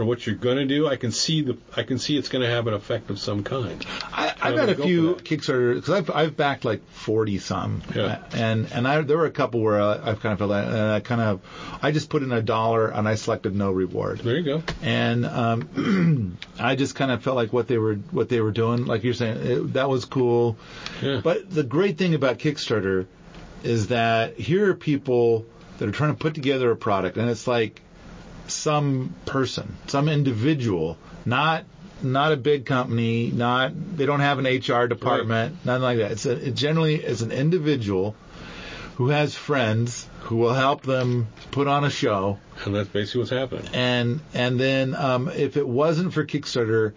or what you're going to do, I can see the I can see it's going to have an effect of some kind. I, I've had a go few. Kickstarter because I've I've backed like forty some, Yeah. and and I there were a couple where I, I've kind of felt that, and I kind of I just put in a dollar and I selected no reward, There you go. and um, I just kind of felt like what they were what they were doing, like you're saying, it, that was cool. Yeah. But the great thing about Kickstarter is that here are people that are trying to put together a product, and it's like some person, some individual, not not a big company, not they don't have an HR department, nothing like that. It's a, it generally is an individual who has friends who will help them put on a show, and that's basically what's happening. and and then um, if it wasn't for Kickstarter,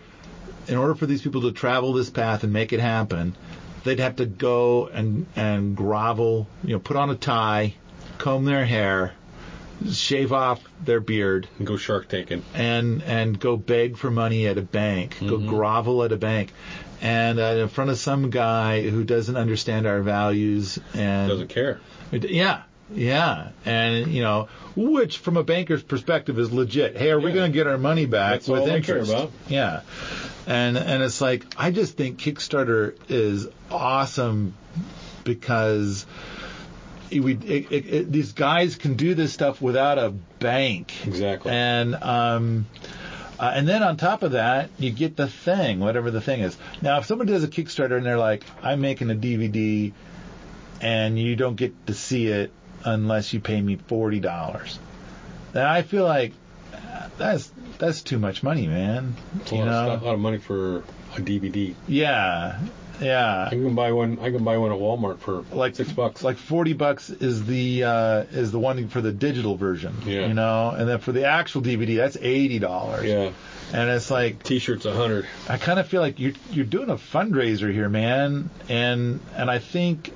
in order for these people to travel this path and make it happen, they'd have to go and and grovel, you know, put on a tie, comb their hair, shave off their beard, And go shark tanking. and and go beg for money at a bank, go grovel at a bank, and uh, in front of some guy who doesn't understand our values and Doesn't care. Yeah, yeah, and you know, which from a banker's perspective is legit. Hey, are we going to get our money back That's with all they care interest? Yeah, and and it's like I just think Kickstarter is awesome because we it, it, it, these guys can do this stuff without a bank. Exactly. And um, uh, and then on top of that, you get the thing, whatever the thing is. Now, if somebody does a Kickstarter and they're like, "I'm making a DVD," and you don't get to see it unless you pay me forty dollars, then I feel like uh, that's that's too much money, man. It's a You lot, of know? stuff, a lot of money for a DVD. Yeah, yeah. I can buy one. I can buy one at Walmart for like six bucks. Like forty bucks is the uh, is the one for the digital version. Yeah. You know, and then for the actual DVD, that's eighty dollars. yeah, And it's like T-shirts a hundred. I kind of feel like you're you're doing a fundraiser here, man. And and I think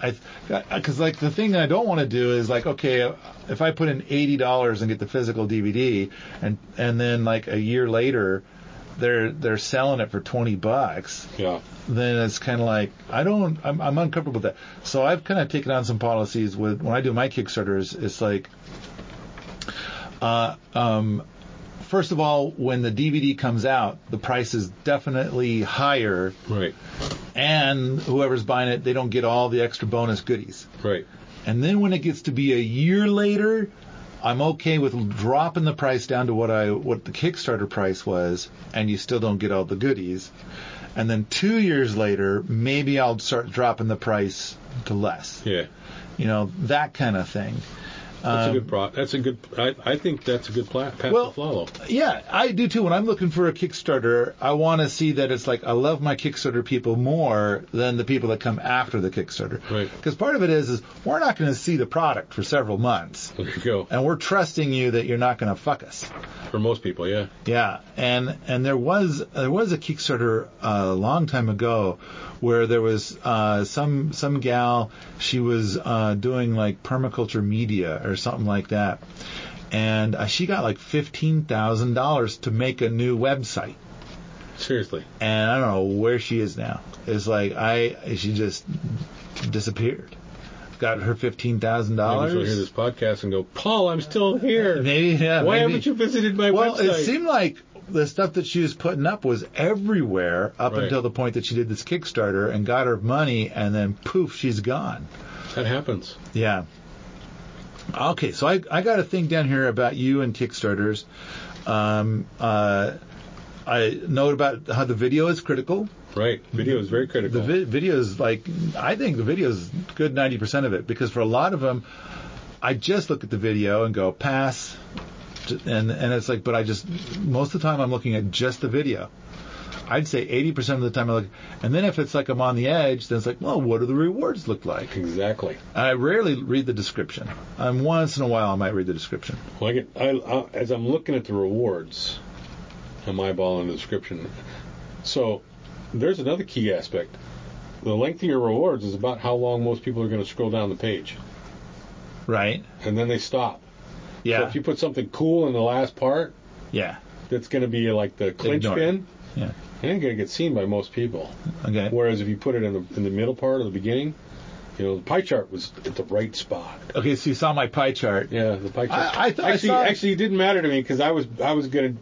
I because like the thing I don't want to do is like okay if I put in eighty dollars and get the physical DVD and and then like a year later they're they're selling it for twenty bucks Yeah, then it's kind of like I don't I'm, I'm uncomfortable with that. So I've kind of taken on some policies with when I do my Kickstarters. It's like, uh, um, first of all, when the DVD comes out, the price is definitely higher, right, and whoever's buying it, they don't get all the extra bonus goodies. right. And then when it gets to be a year later, I'm okay with dropping the price down to what I what the Kickstarter price was, and you still don't get all the goodies. And then two years later, maybe I'll start dropping the price to less. Yeah, You know that kind of thing. That's Um, a good pro. That's a good. I, I think that's a good pla- path Well- to follow. Yeah, I do too. When I'm looking for a Kickstarter, I want to see that it's like I love my Kickstarter people more than the people that come after the Kickstarter. Right. Because part of it is, is we're not going to see the product for several months, There you go. and we're trusting you that you're not going to fuck us. For most people, yeah. Yeah, and and there was there was a Kickstarter uh, a long time ago where there was uh, some some gal she was uh, doing like permaculture media or something like that, and uh, she got like fifteen thousand dollars to make a new website, Seriously. and I don't know where she is now. It's like I she just disappeared. Got her fifteen thousand dollars. Maybe she'll hear this podcast and go, Paul, I'm still here. Maybe yeah. Why maybe. haven't you visited my Well, website? Well, it seemed like the stuff that she was putting up was everywhere up Right. until the point that she did this Kickstarter and got her money, and then poof, she's gone. that happens. Yeah. Okay, so I, I got a thing down here about you and Kickstarters. Um, uh, I note about how the video is critical. Right. Video is very The critical. vi- video is like, I think the video is good 90% of it because for a lot of them, I just look at the video and go pass, and and it's like, but I just most of the time I'm looking at just the video. I'd say 80% of the time I look, and then if it's like I'm on the edge, then it's like, well, what do the rewards look like? exactly. I rarely read the description. Um, once in a while I might read the description. Well, I get, I, I, as I'm looking at the rewards, I'm eyeballing the description. So there's another key aspect. The length of your rewards is about how long most people are going to scroll down the page, Right? and then they stop. So Yeah. if you put something cool in the last part, Yeah. that's going to be like the clinch Ignore pin. Yeah. It ain't to get seen by most people. Okay. Whereas if you put it in the in the middle part or the beginning, you know, the pie chart was at the right spot. Okay, so you saw my pie chart. Yeah, the pie chart. I- I thought I actually, saw- actually, it didn't matter to me because I was I was gonna,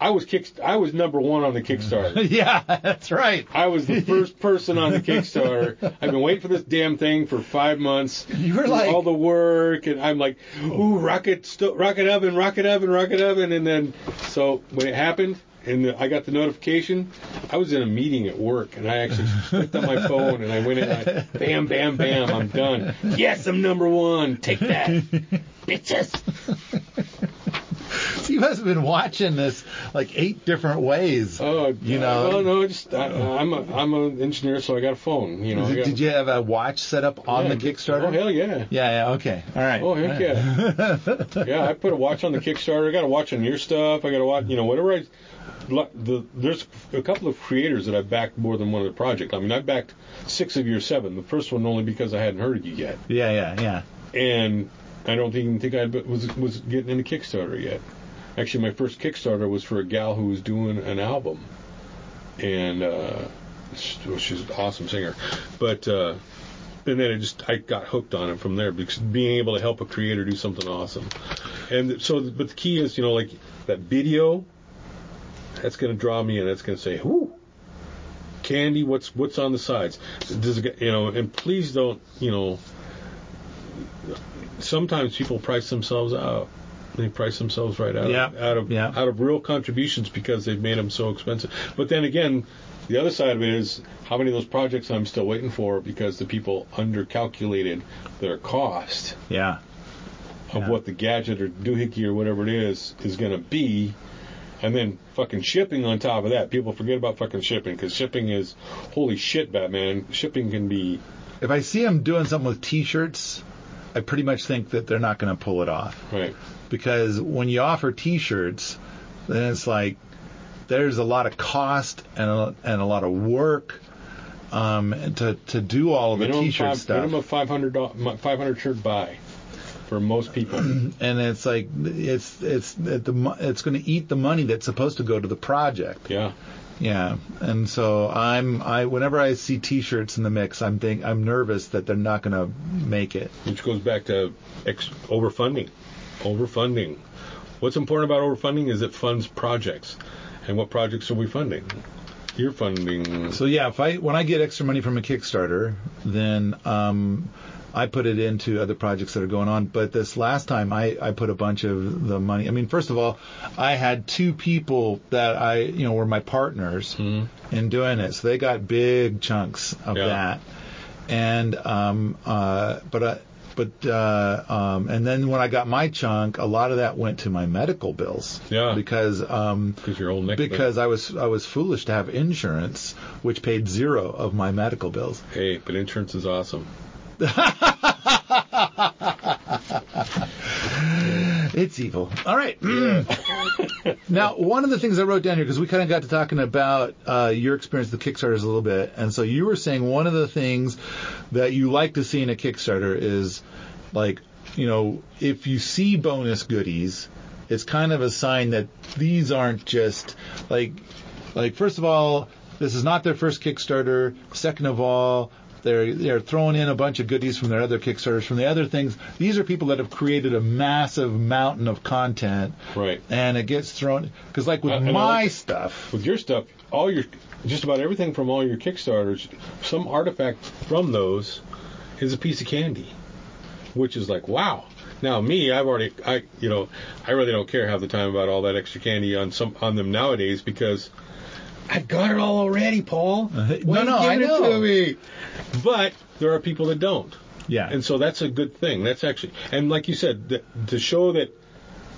I was kick I was number one on the Kickstarter. yeah, that's right. I was the first person on the Kickstarter. I've been waiting for this damn thing for five months. You were like- all the work, and I'm like, ooh, rocket, sto- rocket oven, rocket oven, rocket oven, and then so when it happened. And I got the notification. I was in a meeting at work, and I actually flipped on my phone, and I went in. And I, bam, bam, bam! I'm done. Yes, I'm number one. Take that, bitches. You must have been watching this like eight different ways. Oh, You know- Well, no, just I, I'm a I'm an engineer, so I got a phone. You know. Did, got, did you have a watch set up on yeah, the Kickstarter? Oh hell yeah. Yeah, yeah, okay. All right. Oh heck yeah. yeah, I put a watch on the Kickstarter. I got a watch on your stuff. I got a watch. You know, whatever I. The, there's a couple of creators that I backed more than one of the project. I mean, I backed six of your seven. The first one only because I hadn't heard of you yet, Yeah, yeah, yeah. and I don't even think I was was getting into Kickstarter yet. Actually, my first Kickstarter was for a gal who was doing an album, and uh, she's an awesome singer. But uh, and then I just I got hooked on it from there because being able to help a creator do something awesome. And so, but the key is, you know, like that video. That's going to draw me in. That's going to say, "Whoo, candy! What's what's on the sides?" Does it, you know? And please don't, you know. Sometimes people price themselves out. They price themselves right out Yeah, of, out of yeah. out of real contributions because they've made them so expensive. But then again, the other side of it is how many of those projects I'm still waiting for because the people undercalculated their cost Yeah. of Yeah. what the gadget or doohickey or whatever it is is going to be, and then fucking shipping on top of that. People forget about fucking shipping because shipping is holy shit, Batman. Shipping can be If I see them doing something with T-shirts, I pretty much think that they're not going to pull it off right. because when you offer T-shirts, then it's like there's a lot of cost and a, and a lot of work um, to to do all of the T-shirt five, stuff. minimum five hundred five hundred shirt buy for most people. and it's like it's it's it, the it's going to eat the money that's supposed to go to the project. yeah. Yeah, and so I'm I whenever I see T-shirts in the mix, I'm think I'm nervous that they're not going to make it. which goes back to ex- overfunding. Overfunding. What's important about overfunding is it funds projects. And what projects are we funding? You're funding. So yeah, if I when I get extra money from a Kickstarter, then um, I put it into other projects that are going on. But this last time, I I put a bunch of the money. I mean, first of all, I had two people that I you know were my partners in doing it, so they got big chunks of Yeah. that. And um, uh, but I. but uh, um, and then when I got my chunk, a lot of that went to my medical bills. Yeah. Because um, Because your old because I was I was foolish to have insurance, which paid zero of my medical bills. hey, but insurance is awesome. It's evil. All right. now, one of the things I wrote down here because we kind of got to talking about uh, your experience with Kickstarters a little bit, and so you were saying one of the things that you like to see in a Kickstarter is like, you know, if you see bonus goodies, it's kind of a sign that these aren't just like, like first of all, this is not their first Kickstarter. Second of all, they're they're throwing in a bunch of goodies from their other Kickstarters, from the other things. These are people that have created a massive mountain of content, Right. and it gets thrown because like with Uh, I my like- stuff, With your stuff, all your just about everything from all your Kickstarters, some artifact from those is a piece of candy, which is like wow. Now me, I've already, I you know, I really don't care half the time about all that extra candy on some on them nowadays because I've got it all already, Paul. Uh, Why no, you no, I giving it know. to me? But there are people that don't. yeah, And so that's a good thing. That's actually, and like you said, th- to show that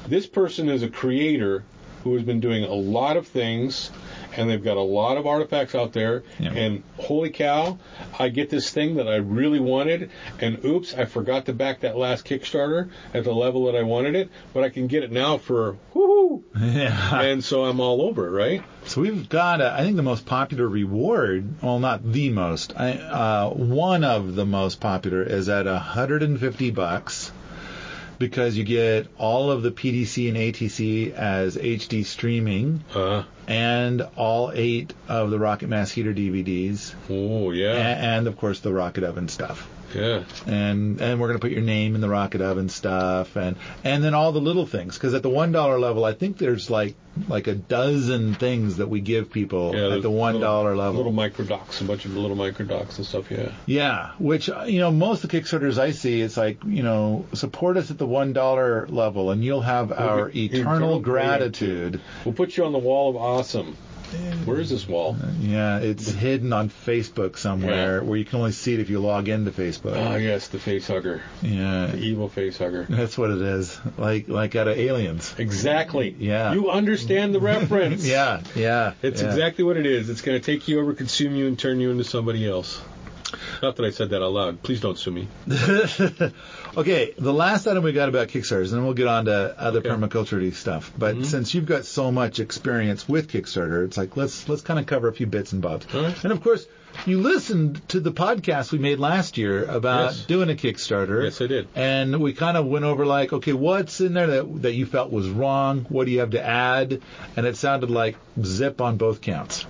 this person is a creator who has been doing a lot of things, and they've got a lot of artifacts out there. Yeah. And holy cow, I get this thing that I really wanted, and oops, I forgot to back that last Kickstarter at the level that I wanted it, but I can get it now for whoo, yeah. and so I'm all over it, right? So we've got, uh, I think, the most popular reward. Well, not the most. I, uh, one of the most popular is at 150 bucks because you get all of the PDC and ATC as HD streaming Uh, and all eight of the Rocket Mass Heater DVDs oh yeah, and, of course the Rocket Oven stuff. Yeah. And and we're gonna put your name in the Rocket Oven stuff and and then all the little things because at the one dollar level I think there's like like a dozen things that we give people Yeah, at the one dollar level. Little micro docs, a bunch of little micro docs and stuff. Yeah. Yeah, which you know most of the Kickstarters I see, it's like you know support us at the one dollar level, and you'll have our eternal, eternal gratitude. We'll put you on the wall of awesome. Where is this wall? Yeah, it's hidden on Facebook somewhere Yeah. where you can only see it if you log into Facebook. Oh yes, the face hugger, yeah, the evil face hugger. that's what it is. Like like out of Aliens. Exactly. Yeah. You understand the reference. Yeah, yeah. It's yeah. exactly what it is. It's going to take you over, consume you, and turn you into somebody else. Not that I said that out loud. Please don't sue me. Okay, the last item we got about Kickstarters, and then we'll get on to other Okay. Mm-hmm. permaculture stuff. But since you've got so much experience with Kickstarter, it's like let's let's kind of cover a few bits and bobs. Right. And of course, you listened to the podcast we made last year about Yes. doing a Kickstarter. Yes, I did. And we kind of went over like, okay, what's in there that that you felt was wrong? What do you have to add? And it sounded like zip on both counts.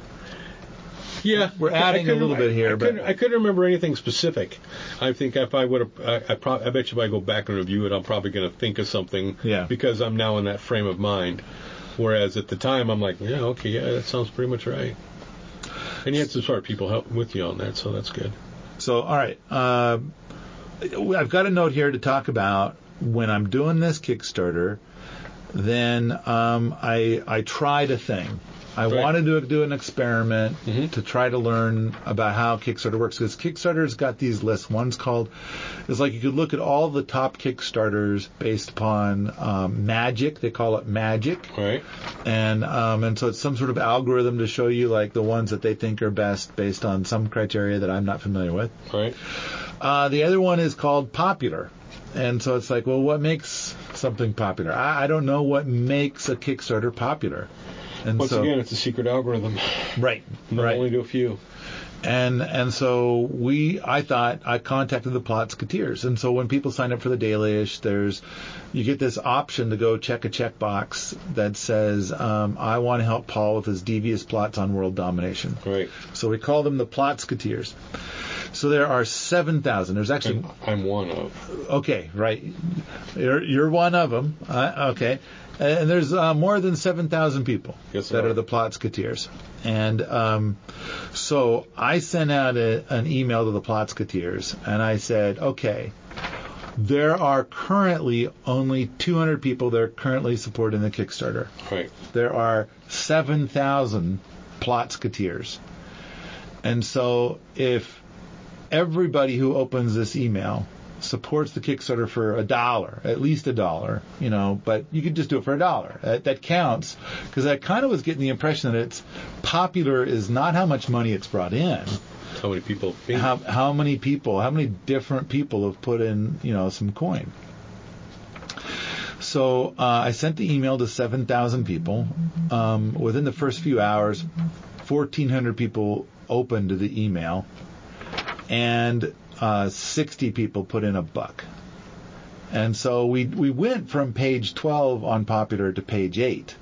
Yeah, We're I- I adding a little bit here, I but- couldn't, I couldn't remember anything specific. I think if I would have, I, I, prob- I bet you if I go back and review it, I'm probably going to think of something. Yeah. Because I'm now in that frame of mind. Whereas at the time, I'm like, yeah, okay, yeah, that sounds pretty much right. And you had some smart people help with you on that, so that's good. So, all right. Uh, I've got a note here to talk about when I'm doing this Kickstarter. Then um, I I tried a thing. I Right. wanted to do an experiment Mhm. to try to learn about how Kickstarter works because Kickstarter's got these lists. One's called it's like you could look at all the top Kickstarters based upon um, magic. They call it magic right. and um, and so it's some sort of algorithm to show you like the ones that they think are best based on some criteria that I'm not familiar with. Right. Uh, the other one is called popular, and so it's like, well, what makes something popular? I, I don't know what makes a Kickstarter popular. And Once so, again, it's a secret algorithm. right, right, only to a few. and and so we, I thought I contacted the Plotsketeers, and so when people sign up for the Dailyish, there's you get this option to go check a checkbox that says um, I want to help Paul with his devious plots on world domination. Right. So we call them the Plotsketeers. So there are seven thousand. There's actually And I'm one of. Okay, right. You're you're one of them. Uh, okay, and there's uh, more than seven thousand people Yes, that are are. the Plotsketeers, and um, so I sent out a, an email to the Plotsketeers, and I said, okay. There are currently only 200 people that are currently supporting the Kickstarter. Right. There are 7,000 Plotsketeers. And so if everybody who opens this email supports the Kickstarter for a dollar, at least a dollar, you know, but you could just do it for a dollar. That, that counts because I kind of was getting the impression that it's popular is not how much money it's brought in, How many people? How how many people, how many different people have put in, you know, some coin. So uh, I sent the email to 7,000 people. Um, within the first few hours, 1,400 people opened the email, and uh, 60 people put in a buck. And so we we went from page 12 on popular to page 8.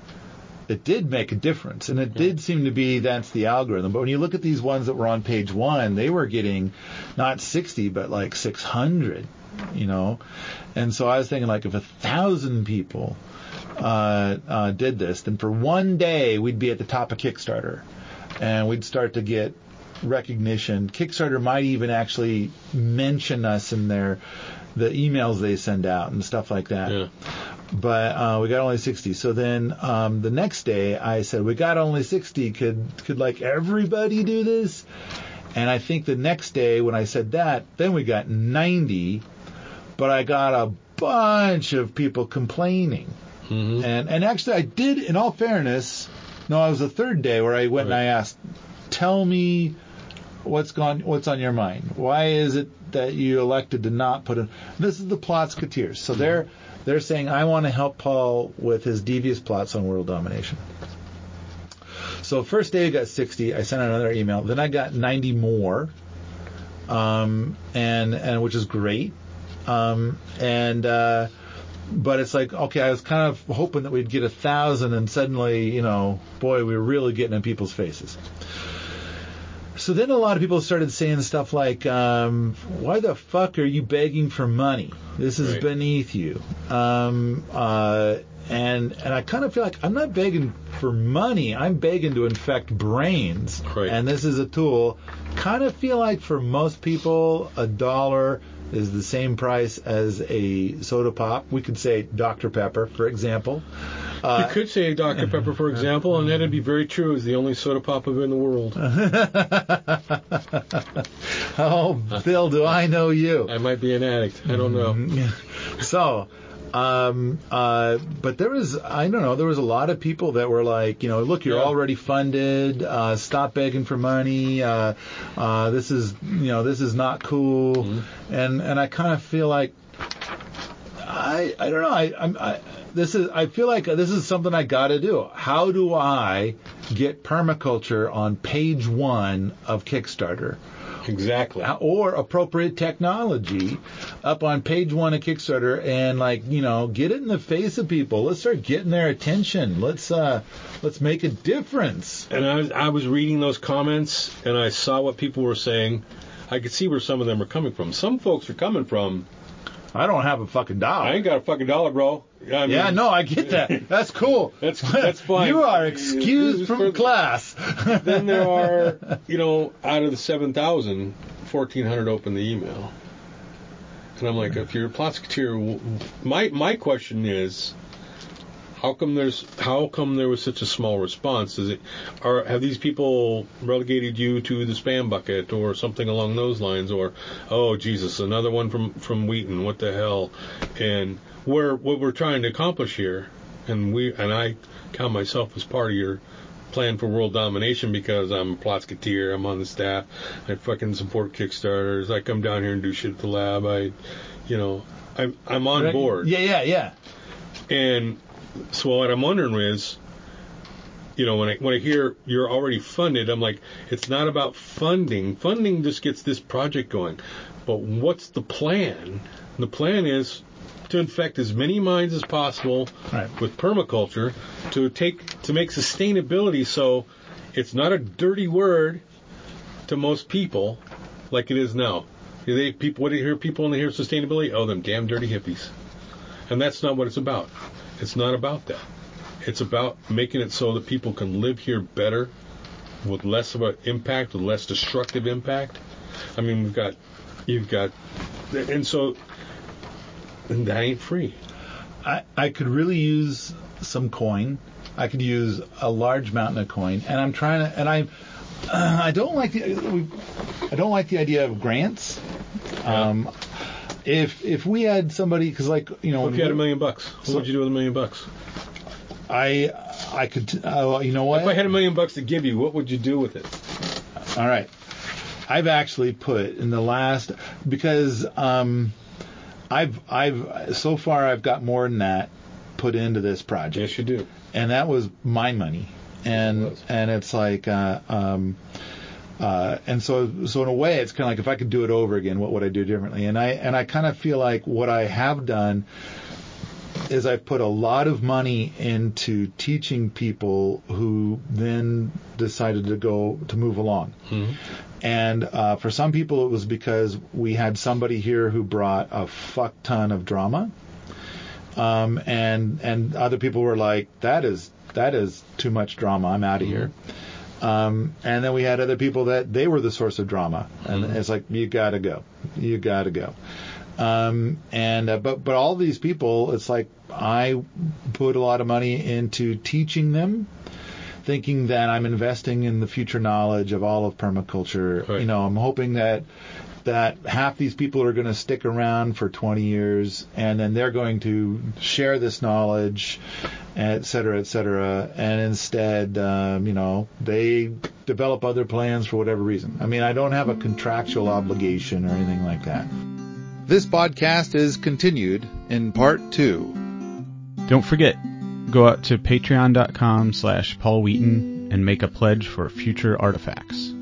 It did make a difference, and it did seem to be that's the algorithm. But when you look at these ones that were on page one, they were getting not 60 but like 600, you know. And so I was thinking like if a thousand people uh, uh, did this, then for one day we'd be at the top of Kickstarter, and we'd start to get recognition. Kickstarter might even actually mention us in their the emails they send out and stuff like that. Yeah. But uh, we got only 60. So then um, the next day I said we got only 60. Could could like everybody do this? And I think the next day when I said that, then we got 90. But I got a bunch of people complaining. Mhm. And and actually, I did. In all fairness, no, it was the third day where I went and I asked, "Tell me what's gone, what's on your mind? Why is it that you elected to not put in?" This is the Plotsketeers. So they're they're saying, "I want to help Paul with his devious plots on world domination." So first day I got 60. I sent another email. Then I got 90 more, um, and and which is great. Um, and uh, but it's like okay, I was kind of hoping that we'd get a thousand, and suddenly, you know, boy, we were really getting in people's faces. So then a lot of people started saying stuff like, um, "Why the fuck are you begging for money? This is Right. beneath you." Um, uh, and and I kind of feel like I'm not begging for money. I'm begging to infect brains. Right. And this is a tool. Kind of feel like for most people, a dollar is the same price as a soda pop. We could say Dr Pepper, for example. Uh, you could say Dr. Pepper, for example, and that'd be very true. It's the only soda pop in the world. oh, Bill, do I know you? I might be an addict. I don't know. So, um, uh, but there was, I don't know, there was a lot of people that were like, you know, look, you're Yeah. already funded. Uh, stop begging for money. Uh, uh, this is, you know, this is not cool. Mm-hmm. And and I kind of feel like, I I don't know. I I'm I. This is. I feel like this is something I got to do. How do I get permaculture on page one of Kickstarter? Exactly. or appropriate technology up on page one of Kickstarter and like you know get it in the face of people. Let's start getting their attention. Let's uh let's make a difference. And I was, I was reading those comments and I saw what people were saying. I could see where some of them are coming from. Some folks are coming from, I don't have a fucking dollar. I ain't got a fucking dollar, bro. I mean, yeah, no, I get that. That's cool. That's- that's fine. you are excused from for- class. Then there are, you know, out of the 7,000, 1,400 open the email. And I'm like, if you're a my my question is, how come there's how come there was such a small response? Is it are have these people relegated you to the spam bucket or something along those lines? Or oh Jesus, another one from from Wheaton, what the hell? And where what we're trying to accomplish here, and we and I count myself as part of your plan for world domination because I'm a Plotsketeer, I'm on the staff, I fucking support Kickstarters, I come down here and do shit at the lab, I, you know, I'm I'm on board. Yeah, yeah, yeah. And so what I'm wondering is, you know, when I when I hear you're already funded, I'm like, it's not about funding. Funding just gets this project going. But what's the plan? The plan is to infect as many minds as possible Right. with permaculture to take to make sustainability so it's not a dirty word to most people like it is now. They people what do you hear people when they hear sustainability? Oh, them damn dirty hippies. And that's not what it's about. It's not about that. It's about making it so that people can live here better with less of an impact, with less destructive impact. I mean, we've got, you've got, and so, and that ain't free. I, I could really use some coin. I could use a large mountain of coin, and I'm trying to. And I, I don't like the. I don't like the idea of grants. Um, if if we had somebody because like you know if you had a million bucks? What So- would you do with a million bucks? I I could uh, you know what If I had a million bucks to give you, what would you do with it? All right. I've actually put in the last because um, I've I've so far I've got more than that put into this project, Yes, you do. and that was my money, and and it's like uh, um, uh, and so so in a way it's kind of like if I could do it over again, what would I do differently? And I and I kind of feel like what I have done is I've put a lot of money into teaching people who then decided to go to move along. And uh, for some people, it was because we had somebody here who brought a fuck ton of drama, um, and and other people were like, "That is that is too much drama. I'm out of here." Um, and then we had other people that they were the source of drama, and it's like, "You gotta go, you gotta go." Um, and uh, but but all these people, it's like I put a lot of money into teaching them thinking that I'm investing in the future knowledge of all of permaculture. Right. You know, I'm hoping that that half these people are going to stick around for 20 years and then they're going to share this knowledge, et cetera, et cetera. And instead, um, you know, they develop other plans for whatever reason. I mean, I don't have a contractual obligation or anything like that. This podcast is continued in part two. Don't forget, go out to patreon.com slash Paul Wheaton and make a pledge for future artifacts.